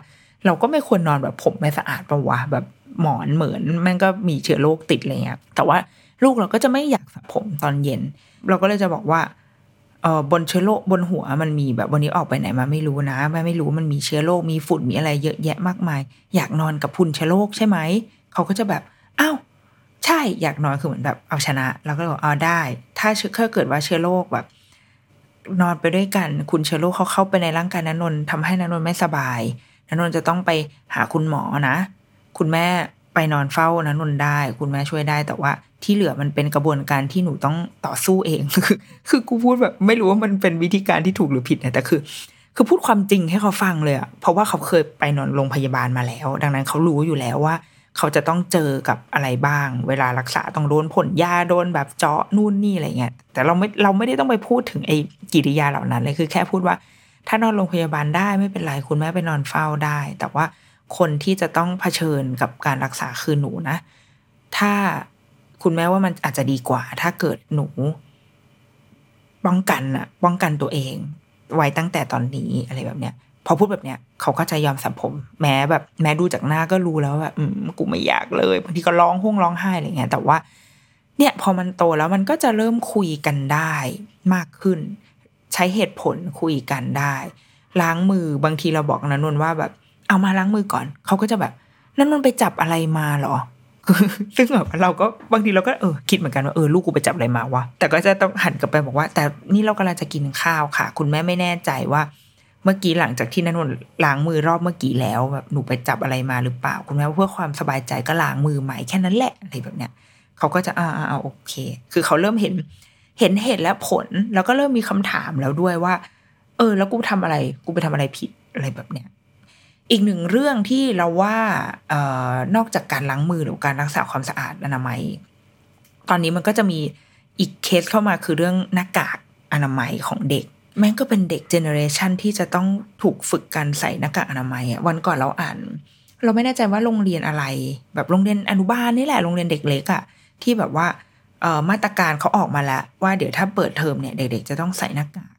Speaker 2: เราก็ไม่ควรนอนแบบผมไม่สะอาดปะวะแบบหมอนเหมือนมันก็มีเชื้อโรคติดอะไรเงี้ยแต่ว่าลูกเราก็จะไม่อยากสระผมตอนเย็น เราก็เลยจะบอกว่าเออบนเชื้อโรคบนหัวมันมีแบบวันนี้ออกไปไหนมาไม่รู้นะแม่ไม่รู้มันมีเชื้อโรคมีฝุ่นมีอะไรเยอะแยะมากมาย อยากนอนกับพุ่นเชื้อโรคใช่ไหมเขาก็จะแบบอ้าว ใช่อยากนอนคือเหมือนแบบเอาชนะ เราก็บอกเอาได้ ถ้าเชื้อเกิดว่าเชื้อโรคแบบ นอนไปด้วยกัน คุณเชื้อโรคเขาเข้าไปในร่างกายนันนนทำให้นันนนไม่สบายนันนนจะต้องไปหาคุณหมอนะ คุณแม่ไปนอนเฝ้านันนนได้ คุณแม่ช่วยได้ แต่ว่าที่เหลือมันเป็นกระบวนการที่หนูต้องต่อสู้เองคือคือกูพูดแบบไม่รู้ว่ามันเป็นวิธีการที่ถูกหรือผิดนะแต่คือ คือพูดความจริงให้เขาฟังเลยอะเพราะว่าเขาเคยไปนอนโรงพยาบาลมาแล้ว ดังนั้นเขารู้อยู่แล้วว่า เขาจะต้องเจอกับอะไรบ้าง เวลารักษาต้องโดนผลยาโดนแบบเจาะนู่นนี่อะไรเงี้ยแต่เราไม่เราไม่ได้ต้องไปพูดถึงไอ้กิริยาเหล่านั้นเลยคือแค่พูดว่า ถ้านอนโรงพยาบาลได้ไม่เป็นไรคุณแม่ไปนอนเฝ้าได้ แต่ว่าคนที่จะต้องเผชิญกับการรักษาคือหนูนะ ถ้าคุณแม่ว่ามันอาจจะดีกว่า ถ้าเกิดหนูป้องกันอะป้องกันตัวเอง ไว้ตั้งแต่ตอนนี้อะไรแบบเนี้ย พอพูดแบบเนี้ยเขาก็จะยอมสัมผม แม้แบบแม้ดูจากหน้าก็รู้แล้วว่าอืมกูไม่อยากเลยบางทีก็ร้องห้องร้องไห้อะไรเงี้ยแต่ว่า เนี่ยพอมันโตแล้วมันก็จะเริ่มคุยกันได้มากขึ้น ใช้เหตุผลคุยกันได้ ล้างมือบางทีเราบอกนันนว่าแบบ เอามาล้างมือก่อน เขาก็จะแบบนันนนไปจับอะไรมาหรอซึ่งแบบเราก็บางทีเราก็เออคิดเหมือนกันว่าเออลูกกูไปจับอะไรมาวะแต่ก็จะต้องหันกลับไปบอกว่า แต่นี่เรากำลังจะกินข้าวค่ะ คุณแม่ไม่แน่ใจว่า เมื่อกี้หลังจากที่นันนล้างมือรอบเมื่อกี้แล้วแบบหนูไปจับอะไรมาหรือเปล่า คุณแม่เพื่อความสบายใจก็ล้างมือใหม่แค่นั้นแหละอะไรแบบเนี้ยเขาก็จะอ่าอ่าโอเค คือเขาเริ่มเห็นเห็นเหตุและผล แล้วก็เริ่มมีคำถามแล้วด้วยว่า เออ แล้วกูทำอะไร กูไปทำอะไรผิดอะไรแบบเนี้ยอีกหนึ่งเรื่องที่เราว่าเอ่อนอกจากการล้างมือหรือการรักษาความสะอาดอนามัย ตอนนี้มันก็จะมีอีกเคสเข้ามาคือเรื่องหน้ากากอนามัยของเด็ก แม่งก็เป็นเด็กเจเนอเรชันที่จะต้องถูกฝึกการใส่หน้ากากอนามัยอะวันก่อนเราอ่าน เราไม่แน่ใจว่าโรงเรียนอะไร แบบโรงเรียนอนุบาลนี่แหละโรงเรียนเด็กเล็กอะที่แบบว่าเออมาตรการเขาออกมาแล้ว ว่าเดี๋ยวถ้าเปิดเทอมเนี่ยเด็ก ๆ จะต้องใส่หน้ากาก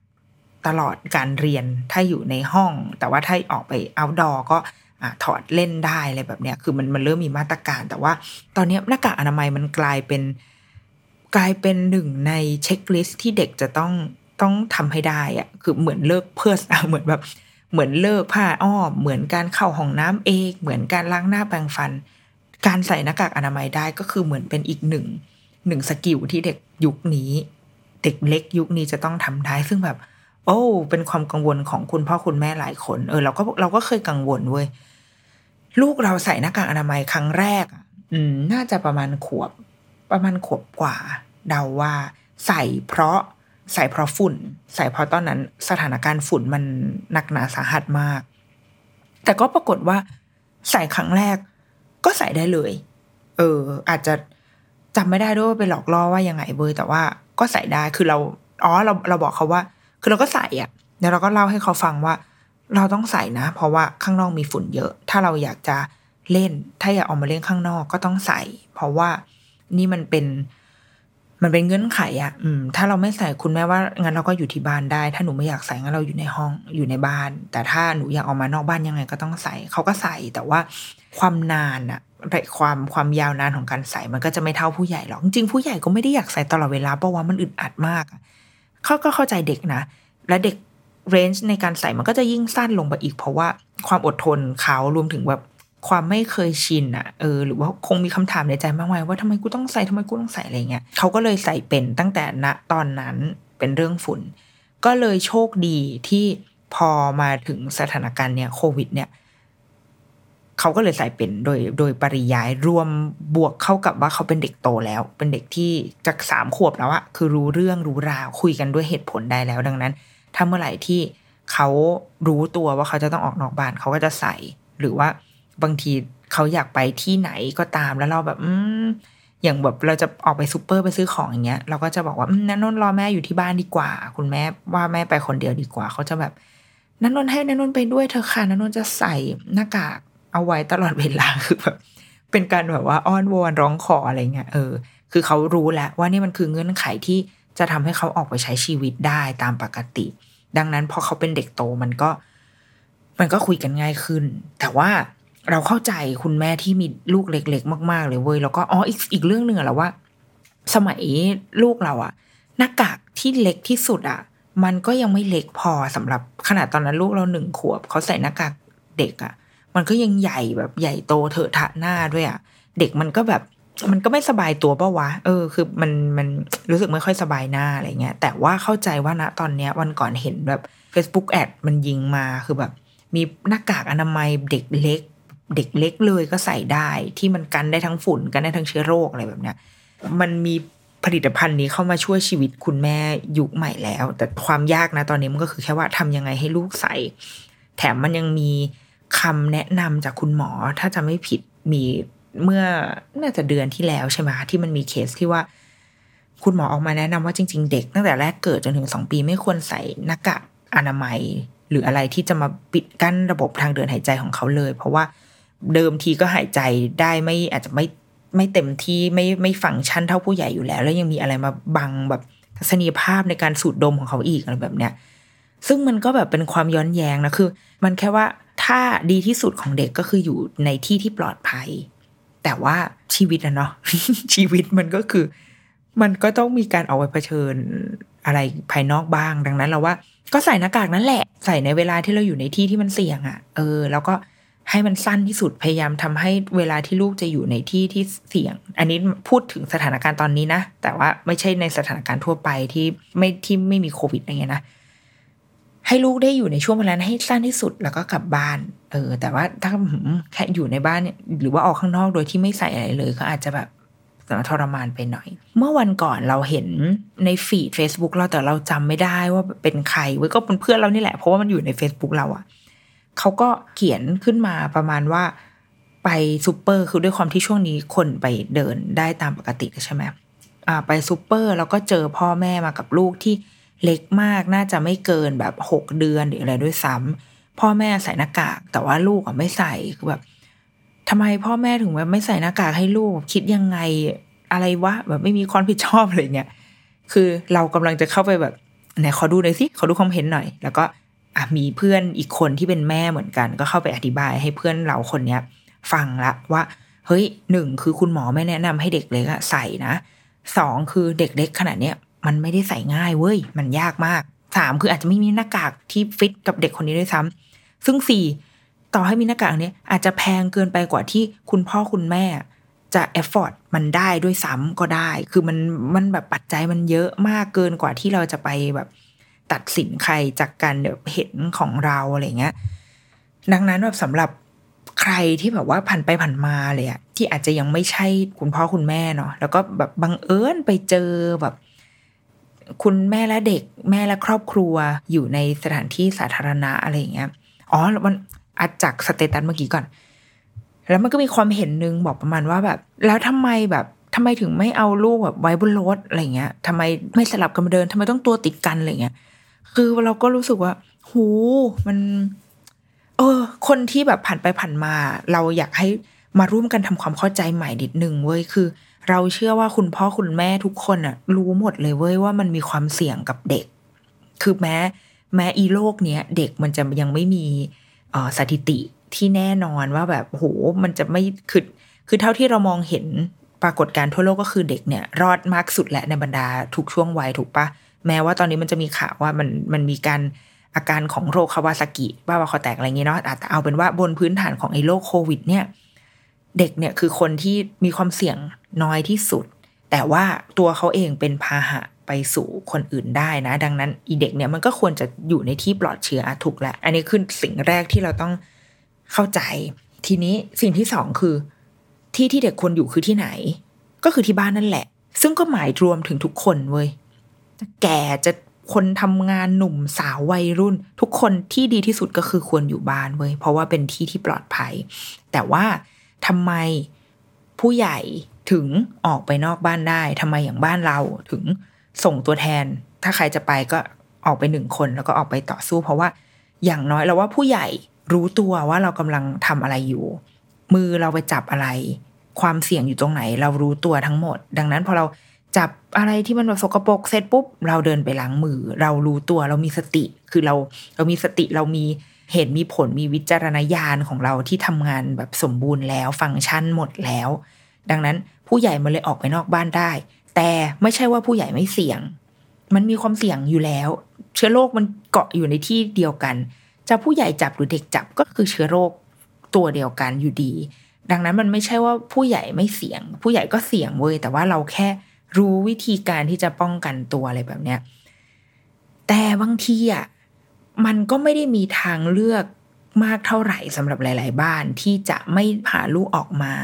Speaker 2: ตลอดการเรียนถ้าอยู่ในห้อง แต่ว่าถ้าออกไป outdoor ก็ถอดเล่นได้อะไรแบบเนี้ยคือมันมันเริ่มมีมาตรการ แต่ว่าตอนนี้หน้ากากอนามัยมันกลายเป็น กลายเป็นหนึ่งใน checklist ที่เด็กจะต้อง ต้องทำให้ได้อะคือเหมือนเลิกแพมเพิร์สเหมือนแบบเหมือนเลิกผ้าอ้อมเหมือนการเข้าห้องน้ำเองเหมือนการล้างหน้าแปรงฟัน การใส่หน้ากากอนามัยได้ก็คือเหมือนเป็นอีกหนึ่งหนึ่ง skill ที่เด็กยุคนี้ เด็กเล็กยุคนี้จะต้องทำได้ ซึ่งแบบ โอ้ เป็นความกังวลของคุณพ่อคุณแม่หลายคนเออเราก็เราก็เคยกังวลเว้ยลูกเราใส่หน้ากากอนามัยครั้งแรกอะอืม น่าจะประมาณขวบ ประมาณขวบกว่า เดาว่า ใส่เพราะ ใส่เพราะฝุ่น ใส่เพราะตอนนั้นสถานการณ์ฝุ่นมันหนักหนาสาหัสมาก แต่ก็ปรากฏว่าใส่ครั้งแรกก็ใส่ได้เลย เออ อาจจะจำไม่ได้ด้วยว่าไปหลอกล่อว่ายังไงเบยแต่ว่าก็ใส่ได้คือเราอ๋อเราเราบอกเขาว่า คือเราก็ใส่อะแล้วเราก็เล่าให้เขาฟังว่า เราต้องใส่นะ เพราะว่าข้างนอกมีฝุ่นเยอะ ถ้าเราอยากจะเล่น ถ้าอยากออกมาเล่นข้างนอกก็ต้องใส่ เพราะว่านี่มันเป็น มันเป็นเงื่อนไขอะอืม ถ้าเราไม่ใส่คุณแม่ว่างั้นเราก็อยู่ที่บ้านได้ ถ้าหนูไม่อยากใส่งั้นเราอยู่ในห้องอยู่ในบ้าน แต่ถ้าหนูอยากออกมานอกบ้านยังไงก็ต้องใส่เขาก็ใส่แต่ว่าความนานอะความความยาวนานของการใส่มันก็จะไม่เท่าผู้ใหญ่หรอกจริงๆผู้ใหญ่ก็ไม่ได้อยากใส่ตลอดเวลาเพราะว่ามันอึดอัดมากเขาก็เข้าใจเด็กนะ และเด็กเรนจ์ในการใส่มันก็จะยิ่งสั้นลงไปอีก เพราะว่าความอดทนเขารวมถึงแบบ ความไม่เคยชินอะเออหรือว่าคงมีคำถามในใจมากมายว่าทำไมกูต้องใส่ทำไมกูต้องใส่อะไรเงี้ยเขาก็เลยใส่เป็นตั้งแต่ณตอนนั้นเป็นเรื่องฝุ่น ก็เลยโชคดีที่พอมาถึงสถานการณ์เนี่ยโควิด เนี่ยเขาก็เลยใส่เป็นโดยโดยปริยายรวมบวกเข้ากับว่าเขาเป็นเด็กโตแล้ว เป็นเด็กที่จากสามขวบแล้วอะคือรู้เรื่องรู้ราวคุยกันด้วยเหตุผลได้แล้ว ดังนั้น ถ้าเมื่อไหร่ที่เขารู้ตัวว่าเขาจะต้องออกนอกบ้านเขาก็จะใส่ หรือว่า บางทีเขาอยากไปที่ไหนก็ตามแล้วเราแบบ อืมอย่างแบบเราจะออกไปซูเปอร์ไปซื้อของอย่างเงี้ยเราก็จะบอกว่านันนนรอแม่อยู่ที่บ้านดีกว่า คุณแม่ว่าแม่ไปคนเดียวดีกว่า เขาจะแบบนันนนให้นันนนไปด้วยเธอค่ะนันนนจะใส่หน้ากากเอาไว้ตลอดเวลาคือแบบเป็นการแบบว่าอ้อนวอนร้องขออะไรเงี้ยเออ คือเขารู้แล้วว่านี่มันคือเงื่อนไขที่จะทำให้เขาออกไปใช้ชีวิตได้ตามปกติ ดังนั้นพอเขาเป็นเด็กโตมันก็ มันก็คุยกันง่ายขึ้น แต่ว่า เราเข้าใจคุณแม่ที่มีลูกเล็ก ๆ มาก ๆ เลยเว้ยแล้วก็อ๋ออีกอีกเรื่องหนึ่งอะแล้วว่า สมัยลูกเราอะหน้ากากที่เล็กที่สุดอะมันก็ยังไม่เล็กพอสำหรับขนาดตอนนั้นลูกเราหนึ่งขวบเขาใส่หน้ากากเด็กอะมันก็ยังใหญ่แบบใหญ่โตเถอะทะหน้าด้วยอะเด็กมันก็แบบมันก็ไม่สบายตัวปะวะ เออ คือมันมันรู้สึกไม่ค่อยสบายหน้าอะไรเงี้ย แต่ว่าเข้าใจว่าณตอนเนี้ยวันก่อนเห็นแบบ Facebook แอดมันยิงมาคือแบบ มีหน้ากากอนามัยเด็กเล็ก เด็กเล็กเลยก็ใส่ได้ที่มันกันได้ทั้งฝุ่นกันได้ทั้งเชื้อโรคอะไรแบบเนี้ยมันมีผลิตภัณฑ์นี้เข้ามาช่วยชีวิตคุณแม่ยุคใหม่แล้ว แต่ความยากนะตอนนี้มันก็คือแค่ว่าทำยังไงให้ลูกใส่ แถมมันยังมีคำแนะนำจากคุณหมอ ถ้าจะไม่ผิดมีเมื่อน่าจะเดือนที่แล้วใช่ไหมที่มันมีเคสที่ว่า คุณหมอออกมาแนะนำว่าจริง ๆ เด็กตั้งแต่แรกเกิดจนถึงสองปีไม่ควรใส่หน้ากากอนามัย หรืออะไรที่จะมาปิดกั้นระบบทางเดินหายใจของเขาเลย เพราะว่า เดิมทีก็หายใจได้ไม่อาจจะไม่ไม่เต็มที่ไม่ไม่ฟังก์ชันเท่าผู้ใหญ่อยู่แล้ว แล้วยังมีอะไรมาบังแบบทัศนียภาพในการสูดดมของเขาอีกอะไรแบบเนี้ยซึ่งมันก็แบบเป็นความย้อนแย้งนะคือ มันแค่ว่าถ้าดีที่สุดของเด็กก็คืออยู่ในที่ที่ปลอดภัย แต่ว่าชีวิตอะเนาะชีวิตมันก็คือ มันก็ต้องมีการเอาไว้เผชิญอะไรภายนอกบ้างดังนั้นเราว่า ก็ใส่หน้ากากนั่นแหละ ใส่ในเวลาที่เราอยู่ในที่ที่มันเสี่ยงอะ่ะ เออ แล้วก็ ให้มันสั้นที่สุดพยายามทำให้เวลาที่ลูกจะอยู่ในที่ที่เสี่ยง อันนี้พูดถึงสถานการณ์ตอนนี้นะ แต่ว่าไม่ใช่ในสถานการณ์ทั่วไปที่ไม่ที่ไม่มีโควิดอะไรเงี้ยนะให้ลูกได้อยู่ในช่วงเวลาให้สั้นที่สุดแล้วก็กลับบ้าน เออ แต่ว่าถ้าแค่อยู่ในบ้านเนี่ยหรือว่าออกข้างนอกโดยที่ไม่ใส่อะไรเลยก็อาจจะแบบทรมานไปหน่อย เมื่อวันก่อนเราเห็นในฟีด Facebook เราแต่เราจำไม่ได้ว่าเป็นใครเว้ยก็เป็นเพื่อนเรานี่แหละ เพราะว่ามันอยู่ใน Facebook เราอะ เขาก็เขียนขึ้นมาประมาณว่าไปซูเปอร์คือด้วยความที่ช่วงนี้คนไปเดินได้ตามปกติใช่ไหมอ่าไปซูเปอร์แล้วก็เจอพ่อแม่มากับลูกที่เล็กมากน่าจะไม่เกินแบบหกเดือนหรืออะไรด้วยซ้ำพ่อแม่ใส่หน้ากาก แต่ว่าลูกอะไม่ใส่คือแบบทำไมพ่อแม่ถึงแบบไม่ใส่หน้ากากให้ลูกคิดยังไงอะไรวะแบบไม่มีความผิดชอบอะไรเงี้ยคือเรากำลังจะเข้าไปแบบไหนขอดูหน่อยสิขอดูความเห็นหน่อย แล้วก็ อะมีเพื่อนอีกคนที่เป็นแม่เหมือนกัน ก็เข้าไปอธิบายให้เพื่อนเราคนเนี้ยฟังละว่า เฮ้ยหนึ่งคือคุณหมอไม่แนะนำให้เด็กเล็กอะใส่นะสองคือเด็กเล็กขนาดเนี้ยมันไม่ได้ใส่ง่ายเว้ย มันยากมากสามคืออาจจะไม่มีหน้ากากที่ฟิตกับเด็กคนนี้ด้วยซ้ำซึ่งสี่ต่อให้มีหน้ากากเนี้ยอาจจะแพงเกินไปกว่าที่คุณพ่อคุณแม่จะเอฟฟอร์ดมันได้ด้วยซ้ำก็ได้ คือมันมันแบบปัจจัยมันเยอะมากเกินกว่าที่เราจะไปแบบ ตัดสินใครจากการแบบเห็นของเราอะไรเงี้ย ดังนั้นแบบสำหรับใครที่แบบว่าผ่านไปผ่านมาเลยอะที่อาจจะยังไม่ใช่คุณพ่อคุณแม่เนาะแล้วก็แบบบังเอิญไปเจอแบบ คุณแม่และเด็กแม่และครอบครัวอยู่ในสถานที่สาธารณะอะไรเงี้ยอ๋อมันอาจจากสเตตัสเมื่อกี้ก่อน แล้วมันก็มีความเห็นนึงบอกประมาณว่าแบบ แล้วทำไมแบบทำไมถึงไม่เอาลูกแบบไว้บนรถอะไรเงี้ยทำไมไม่สลับกันมาเดินทำไมต้องตัวติดกันอะไรเงี้ย คือเราก็รู้สึกว่า หูมัน เออ คนที่แบบผ่านไปผ่านมา เราอยากให้มาร่วมกันทำความเข้าใจใหม่นิดนึงเว้ยคือ เราเชื่อว่าคุณพ่อคุณแม่ทุกคนอะรู้หมดเลยเว้ยว่ามันมีความเสี่ยงกับเด็ก คือแม้ แม้อีโลกเนี้ยเด็กมันจะยังไม่มีสถิติที่แน่นอนว่าแบบโหมันจะไม่คือคือเท่าที่เรามองเห็นปรากฏการณ์ทั่วโลกก็คือเด็กเนี่ย รอดมากสุดแหละในบรรดาทุกช่วงวัยถูกปะ แม้ว่าตอนนี้มันจะมีข่าวว่ามันมันมีการอาการของโรคคาวาซากิบ้าบาคอแตกอะไรเงี้เนาะแต่เอาเป็นว่าบนพื้นฐานของไอ้โรคโควิด เนี่ย เด็กเนี่ยคือคนที่มีความเสี่ยงน้อยที่สุด แต่ว่าตัวเขาเองเป็นพาหะไปสู่คนอื่นได้นะ ดังนั้นอีเด็กเนี่ยมันก็ควรจะอยู่ในที่ปลอดเชื้อถูกแหละ อันนี้คือสิ่งแรกที่เราต้องเข้าใจ ทีนี้สิ่งที่สองคือ ที่ที่เด็กควรอยู่คือที่ไหน ก็คือที่บ้านนั่นแหละ ซึ่งก็หมายรวมถึงทุกคนเว้ย จะแก่จะคนทำงานหนุ่มสาววัยรุ่น ทุกคนที่ดีที่สุดก็คือควรอยู่บ้านเว้ยเพราะว่าเป็นที่ที่ปลอดภัย แต่ว่าทำไมผู้ใหญ่ถึงออกไปนอกบ้านได้ทำไมอย่างบ้านเราถึงส่งตัวแทน ถ้าใครจะไปก็ออกไปหนึ่งคนแล้วก็ออกไปต่อสู้ เพราะว่าอย่างน้อยเราว่าผู้ใหญ่รู้ตัวว่าเรากำลังทำอะไรอยู่ มือเราไปจับอะไร ความเสี่ยงอยู่ตรงไหน เรารู้ตัวทั้งหมด ดังนั้นพอเรา จับอะไรที่มันแบบสกปรกเสร็จปุ๊บ เราเดินไปล้างมือ เรารู้ตัวเรามีสติ คือเราเรามีสติเรามีเหตุมีผลมีวิจารณญาณของเราที่ทำงานแบบสมบูรณ์แล้วฟังก์ชันหมดแล้ว ดังนั้นผู้ใหญ่มันเลยออกไปนอกบ้านได้ แต่ไม่ใช่ว่าผู้ใหญ่ไม่เสี่ยง มันมีความเสี่ยงอยู่แล้ว เชื้อโรคมันเกาะอยู่ในที่เดียวกัน จะผู้ใหญ่จับหรือเด็กจับก็คือเชื้อโรคตัวเดียวกันอยู่ดี ดังนั้นมันไม่ใช่ว่าผู้ใหญ่ไม่เสี่ยง ผู้ใหญ่ก็เสี่ยงเว้ยแต่ว่าเราแค่ รู้วิธีการที่จะป้องกันตัวอะไรแบบเนี้ยแต่บางทีอะมันก็ไม่ได้มีทางเลือกมากเท่าไหร่สำหรับหลาย ๆ บ้านที่จะไม่พาลูกออกมา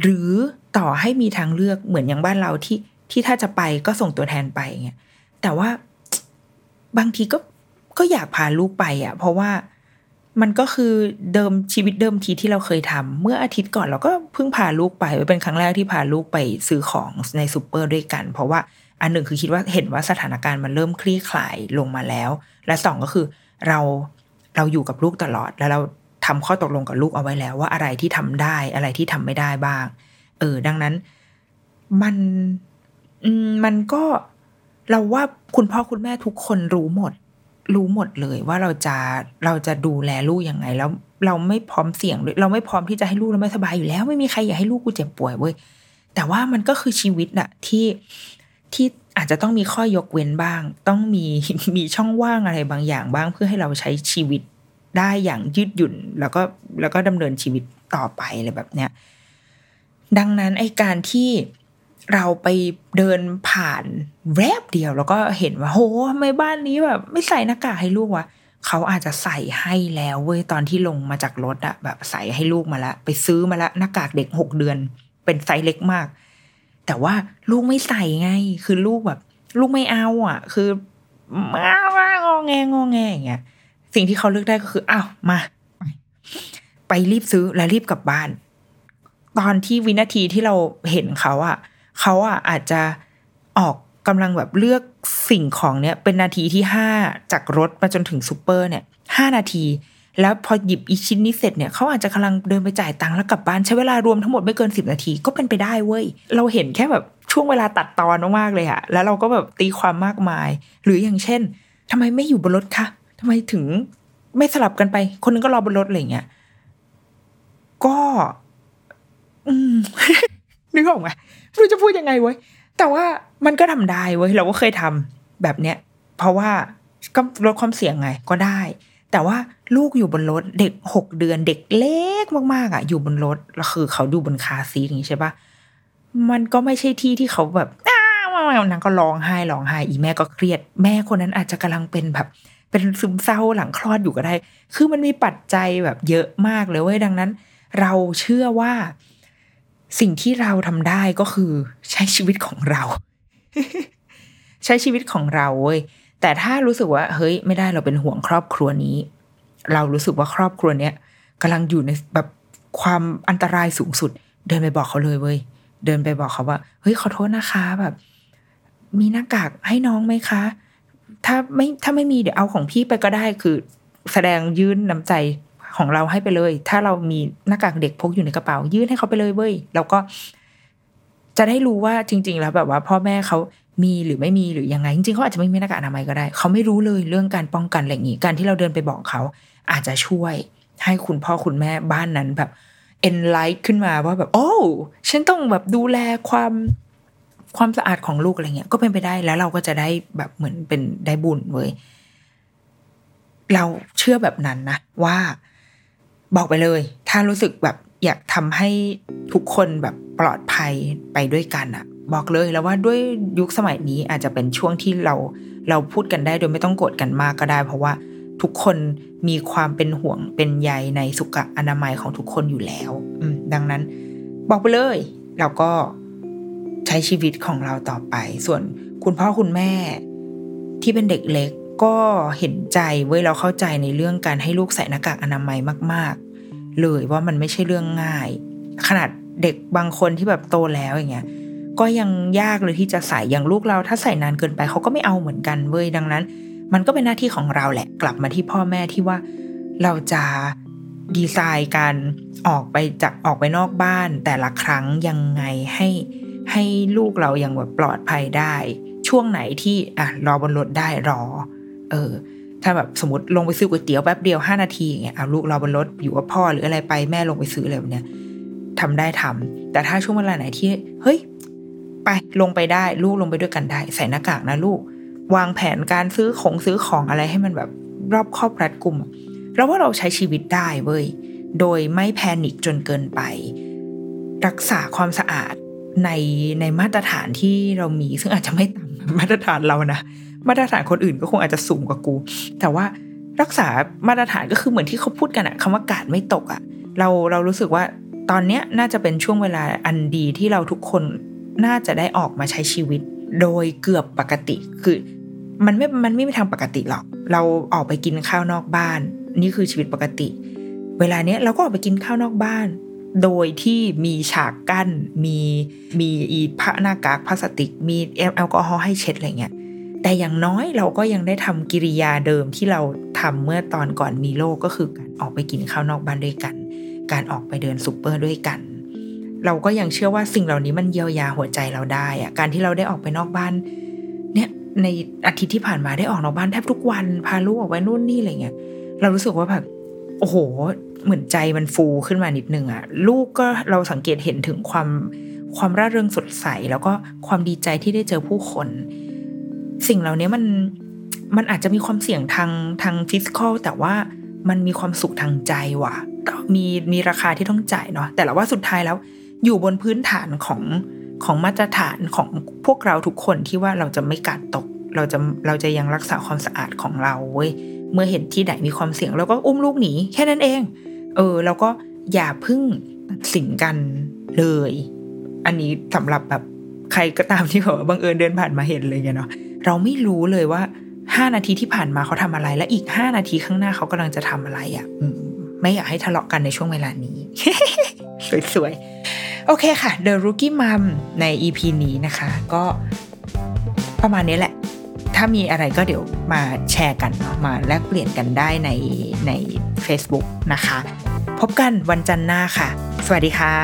Speaker 2: หรือต่อให้มีทางเลือกเหมือนอย่างบ้านเราที่ที่ถ้าจะไปก็ส่งตัวแทนไปเงี้ยแต่ว่าบางทีก็ก็อยากพาลูกไปอะ เพราะว่า มันก็คือเดิมชีวิตเดิมทีที่เราเคยทำเมื่ออาทิตย์ก่อนเราก็เพิ่งพาลูกไปเป็นครั้งแรกที่พาลูกไปซื้อของในซูเปอร์ด้วยกัน เพราะว่าอันหนึ่งคือคิดว่าเห็นว่าสถานการณ์มันเริ่มคลี่คลายลงมาแล้ว และสองก็คือเราเราอยู่กับลูกตลอดแล้วเราทำข้อตกลงกับลูกเอาไว้แล้ว ว่าอะไรที่ทำได้อะไรที่ทำไม่ได้บ้าง เออ ดังนั้น มันมันก็เราว่าคุณพ่อคุณแม่ทุกคนรู้หมด รู้หมดเลยว่าเราจะเราจะดูแลลูกยังไง แล้วเราไม่พร้อมเสี่ยงเราไม่พร้อมที่จะให้ลูกเราไม่สบายอยู่แล้ว ไม่มีใครอยากให้ลูกกูเจ็บป่วยเว้ยแต่ว่ามันก็คือชีวิตน่ะที่ที่อาจจะต้องมีข้อยกเว้นบ้าง ต้องมีมีช่องว่างอะไรบางอย่างบ้าง เพื่อให้เราใช้ชีวิตได้อย่างยืดหยุ่น แล้วก็แล้วก็ดำเนินชีวิตต่อไปอะไรแบบเนี้ยดังนั้นไอการที่ เราไปเดินผ่านแวบเดียว แล้วก็เห็นว่าโหทำไมบ้านนี้แบบ ไม่ใส่หน้ากากให้ลูกวะเขาอาจจะใส่ให้แล้วเว้ยตอนที่ลงมาจากรถอะแบบใส่ให้ลูกมาละ ไปซื้อมาละหน้ากากเด็กหกเดือน เป็นไซส์เล็กมาก แต่ว่าลูกไม่ใส่ไง คือลูกแบบ ลูกไม่เอาอะ คือมางอแงงอแงอย่างเงี้ยสิ่งที่เขาเลือกได้ก็คืออ้าวมา ไปรีบซื้อและรีบกลับบ้าน ตอนที่วินาทีที่เราเห็นเขาอะ เขาอะอาจจะออกกำลังแบบเลือกสิ่งของเนี้ยเป็นนาทีที่ห้าจากรถมาจนถึงซูเปอร์เนี่ยห้านาที แล้วพอหยิบอีชิ้นนี้เสร็จเนี่ยเขาอาจจะกำลังเดินไปจ่ายตังค์แล้วกลับบ้านใช้เวลารวมทั้งหมดไม่เกินสิบนาทีก็เป็นไปได้เว้ยเราเห็นแค่แบบช่วงเวลาตัดตอนมากๆเลยอะแล้วเราก็แบบตีความมากมาย หรืออย่างเช่นทำไมไม่อยู่บนรถคะทำไมถึงไม่สลับกันไป คนนึงก็รอบนรถอะไรเงี้ยก็ อืมนึกออกไหม ไม่รู้จะพูดยังไงเว้ยแต่ว่ามันก็ทำได้เว้ยเราก็เคยทำแบบเนี้ยเพราะว่าก็ลดความเสี่ยงไงก็ได้ แต่ว่าลูกอยู่บนรถเด็กหกเดือนเด็กเล็กมากๆอะ อยู่บนรถแล้วคือเขาดูบนคาซีอย่างนี้ใช่ปะมันก็ไม่ใช่ที่ที่เขาแบบอ้าวนางก็ร้องไห้ร้องไห้ อีแม่ก็เครียด แม่คนนั้นอาจจะกำลังเป็นแบบ เป็นซึมเศร้าหลังคลอดอยู่ก็ได้ คือมันมีปัจจัยแบบเยอะมากเลยเว้ยดังนั้น เราเชื่อว่า สิ่งที่เราทำได้ก็คือใช้ชีวิตของเรา ใช้ชีวิตของเราเว้ยแต่ถ้ารู้สึกว่า เฮ้ย ไม่ได้เราเป็นห่วงครอบครัวนี้ เรารู้สึกว่าครอบครัวเนี้ยกำลังอยู่ในแบบความอันตรายสูงสุด เดินไปบอกเขาเลยเว้ยเดินไปบอกเขาว่า เฮ้ยขอโทษนะคะแบบ มีหน้ากากให้น้องไหมคะ ถ้าไม่ถ้าไม่มีเดี๋ยวเอาของพี่ไปก็ได้คือแสดงยื่นน้ำใจ ของเราให้ไปเลย ถ้าเรามีหน้ากากเด็กพกอยู่ในกระเป๋า ยื่นให้เขาไปเลยเว้ยแล้วก็ จะได้รู้ว่าจริง ๆ แล้วแบบว่า พ่อแม่เขามีหรือไม่มีหรือยังไง จริงๆเขาอาจจะไม่มีหน้ากากอนามัยก็ได้ เขาไม่รู้เลยเรื่องการป้องกันอะไรอย่างนี้การที่เราเดินไปบอกเขา อาจจะช่วยให้คุณพ่อคุณแม่บ้านนั้นแบบเอ็นไลท์ขึ้นมาว่าแบบ โอ้ฉันต้องแบบดูแลความความสะอาดของลูกอะไรเงี้ยก็เป็นไปได้แล้วเราก็จะได้แบบเหมือนเป็นได้บุญเว้ยเราเชื่อแบบนั้นนะว่า บอกไปเลย ถ้ารู้สึกแบบอยากทำให้ทุกคนแบบปลอดภัยไปด้วยกันอะบอกเลยแล้วว่าด้วยยุคสมัยนี้อาจจะเป็นช่วงที่เราเราพูดกันได้โดยไม่ต้องโกรธกันมากก็ได้ เพราะว่าทุกคนมีความเป็นห่วงเป็นใยในสุขอนามัยของทุกคนอยู่แล้วดังนั้นบอกไปเลยเราก็ใช้ชีวิตของเราต่อไป ส่วนคุณพ่อคุณแม่ที่เป็นเด็กเล็ก ก็เห็นใจเว้ยเราเข้าใจในเรื่องการให้ลูกใส่หน้ากากอนามัยมาก ๆ เลยว่ามันไม่ใช่เรื่องง่าย ขนาดเด็กบางคนที่แบบโตแล้วอย่างเงี้ยก็ยังยากเลยที่จะใส่อย่างลูกเราถ้าใส่นานเกินไปเขาก็ไม่เอาเหมือนกันเว้ยดังนั้น มันก็เป็นหน้าที่ของเราแหละกลับมาที่พ่อแม่ที่ว่าเราจะดีไซน์การออกไปจากออกไปนอกบ้าน แต่ละครั้งยังไงให้ให้ลูกเรายังแบบปลอดภัยได้ ช่วงไหนที่อะรอบนรถได้รอ เออ ถ้าแบบสมมติลงไปซื้อก๋วยเตี๋ยวแป๊บเดียวห้านาทีอย่างเงี้ยเอาลูกรอบนรถอยู่กับพ่อหรืออะไรไปแม่ลงไปซื้ออะไรแบบเนี้ยทำได้ทำแต่ถ้าช่วงเวลาไหนที่ เฮ้ย ไปลงไปได้ลูกลงไปด้วยกันได้ ใส่หน้ากากนะลูก วางแผนการซื้อของซื้อของอะไรให้มันแบบรอบครอบรัดกลุ่มเราว่าเราใช้ชีวิตได้เว้ยโดยไม่แพนิคจนเกินไป รักษาความสะอาดในในมาตรฐานที่เรามีซึ่งอาจจะไม่ต่ำมาตรฐานเรานะ มาตรฐานคนอื่นก็คงอาจจะสูงกว่ากู แต่ว่ารักษามาตรฐานก็คือเหมือนที่เขาพูดกันอะคำว่ากาดไม่ตกอะเราเรารู้สึกว่าตอนเนี้ยน่าจะเป็นช่วงเวลาอันดีที่เราทุกคนน่าจะได้ออกมาใช้ชีวิต โดยเกือบปกติคือ มันไม่มันไม่มีทางปกติหรอก เราออกไปกินข้าวนอกบ้าน นี่คือชีวิตปกติ เวลาเนี้ยเราก็ออกไปกินข้าวนอกบ้าน โดยที่มีฉากกั้น มีมีอีผ้าหน้ากากพลาสติก มีแอลกอฮอล์ให้เช็ดอะไรเงี้ย แต่อย่างน้อยเราก็ยังได้ทำกิริยาเดิมที่เราทำเมื่อตอนก่อนมีโลกก็คือการออกไปกินข้าวนอกบ้านด้วยกัน การออกไปเดินซูเปอร์ด้วยกัน เราก็ยังเชื่อว่าสิ่งเหล่านี้มันเยียวยาหัวใจเราได้อะการที่เราได้ออกไปนอกบ้าน เนี่ยในอาทิตย์ที่ผ่านมาได้ออกนอกบ้านแทบทุกวันพาลูกออกไปนู่นนี่อะไรเงี้ยเรารู้สึกว่าแบบโอ้โห เหมือนใจมันฟูขึ้นมานิดนึงอะลูกก็เราสังเกตเห็นถึงความความร่าเริงสดใส แล้วก็ความดีใจที่ได้เจอผู้คน สิ่งเหล่านี้มันมันอาจจะมีความเสี่ยงทางทางฟิสิกอลแต่ว่ามันมีความสุขทางใจว่ะมีมีราคาที่ต้องจ่ายเนาะแต่ละว่าสุดท้ายแล้วอยู่บนพื้นฐานของของมาตรฐานของพวกเราทุกคนที่ว่าเราจะไม่กาดตก เราจะเราจะยังรักษาความสะอาดของเราเว้ยเมื่อเห็นที่ไหนมีความเสี่ยงเราก็อุ้มลูกหนีแค่นั้นเอง เออแล้วก็อย่าพึ่งตัดสินกันเลย อันนี้สำหรับแบบใครก็ตามที่แบบบังเอิญเดินผ่านมาเห็นเลยเนาะ เราไม่รู้เลยว่าห้านาทีที่ผ่านมาเขาทำอะไร และอีกห้านาทีข้างหน้าเขากำลังจะทำอะไรอะ่ะไม่อยากให้ทะเลาะกันในช่วงเวลานี้ สวยๆ โอเคค่ะ The Rookie Mom ใน EP นี้นะคะ ก็ประมาณนี้แหละ ถ้ามีอะไรก็เดี๋ยวมาแชร์กันมาแลกเปลี่ยนกันได้ในใน Facebook นะคะ พบกันวันจันทร์หน้าค่ะ สวัสดีค่ะ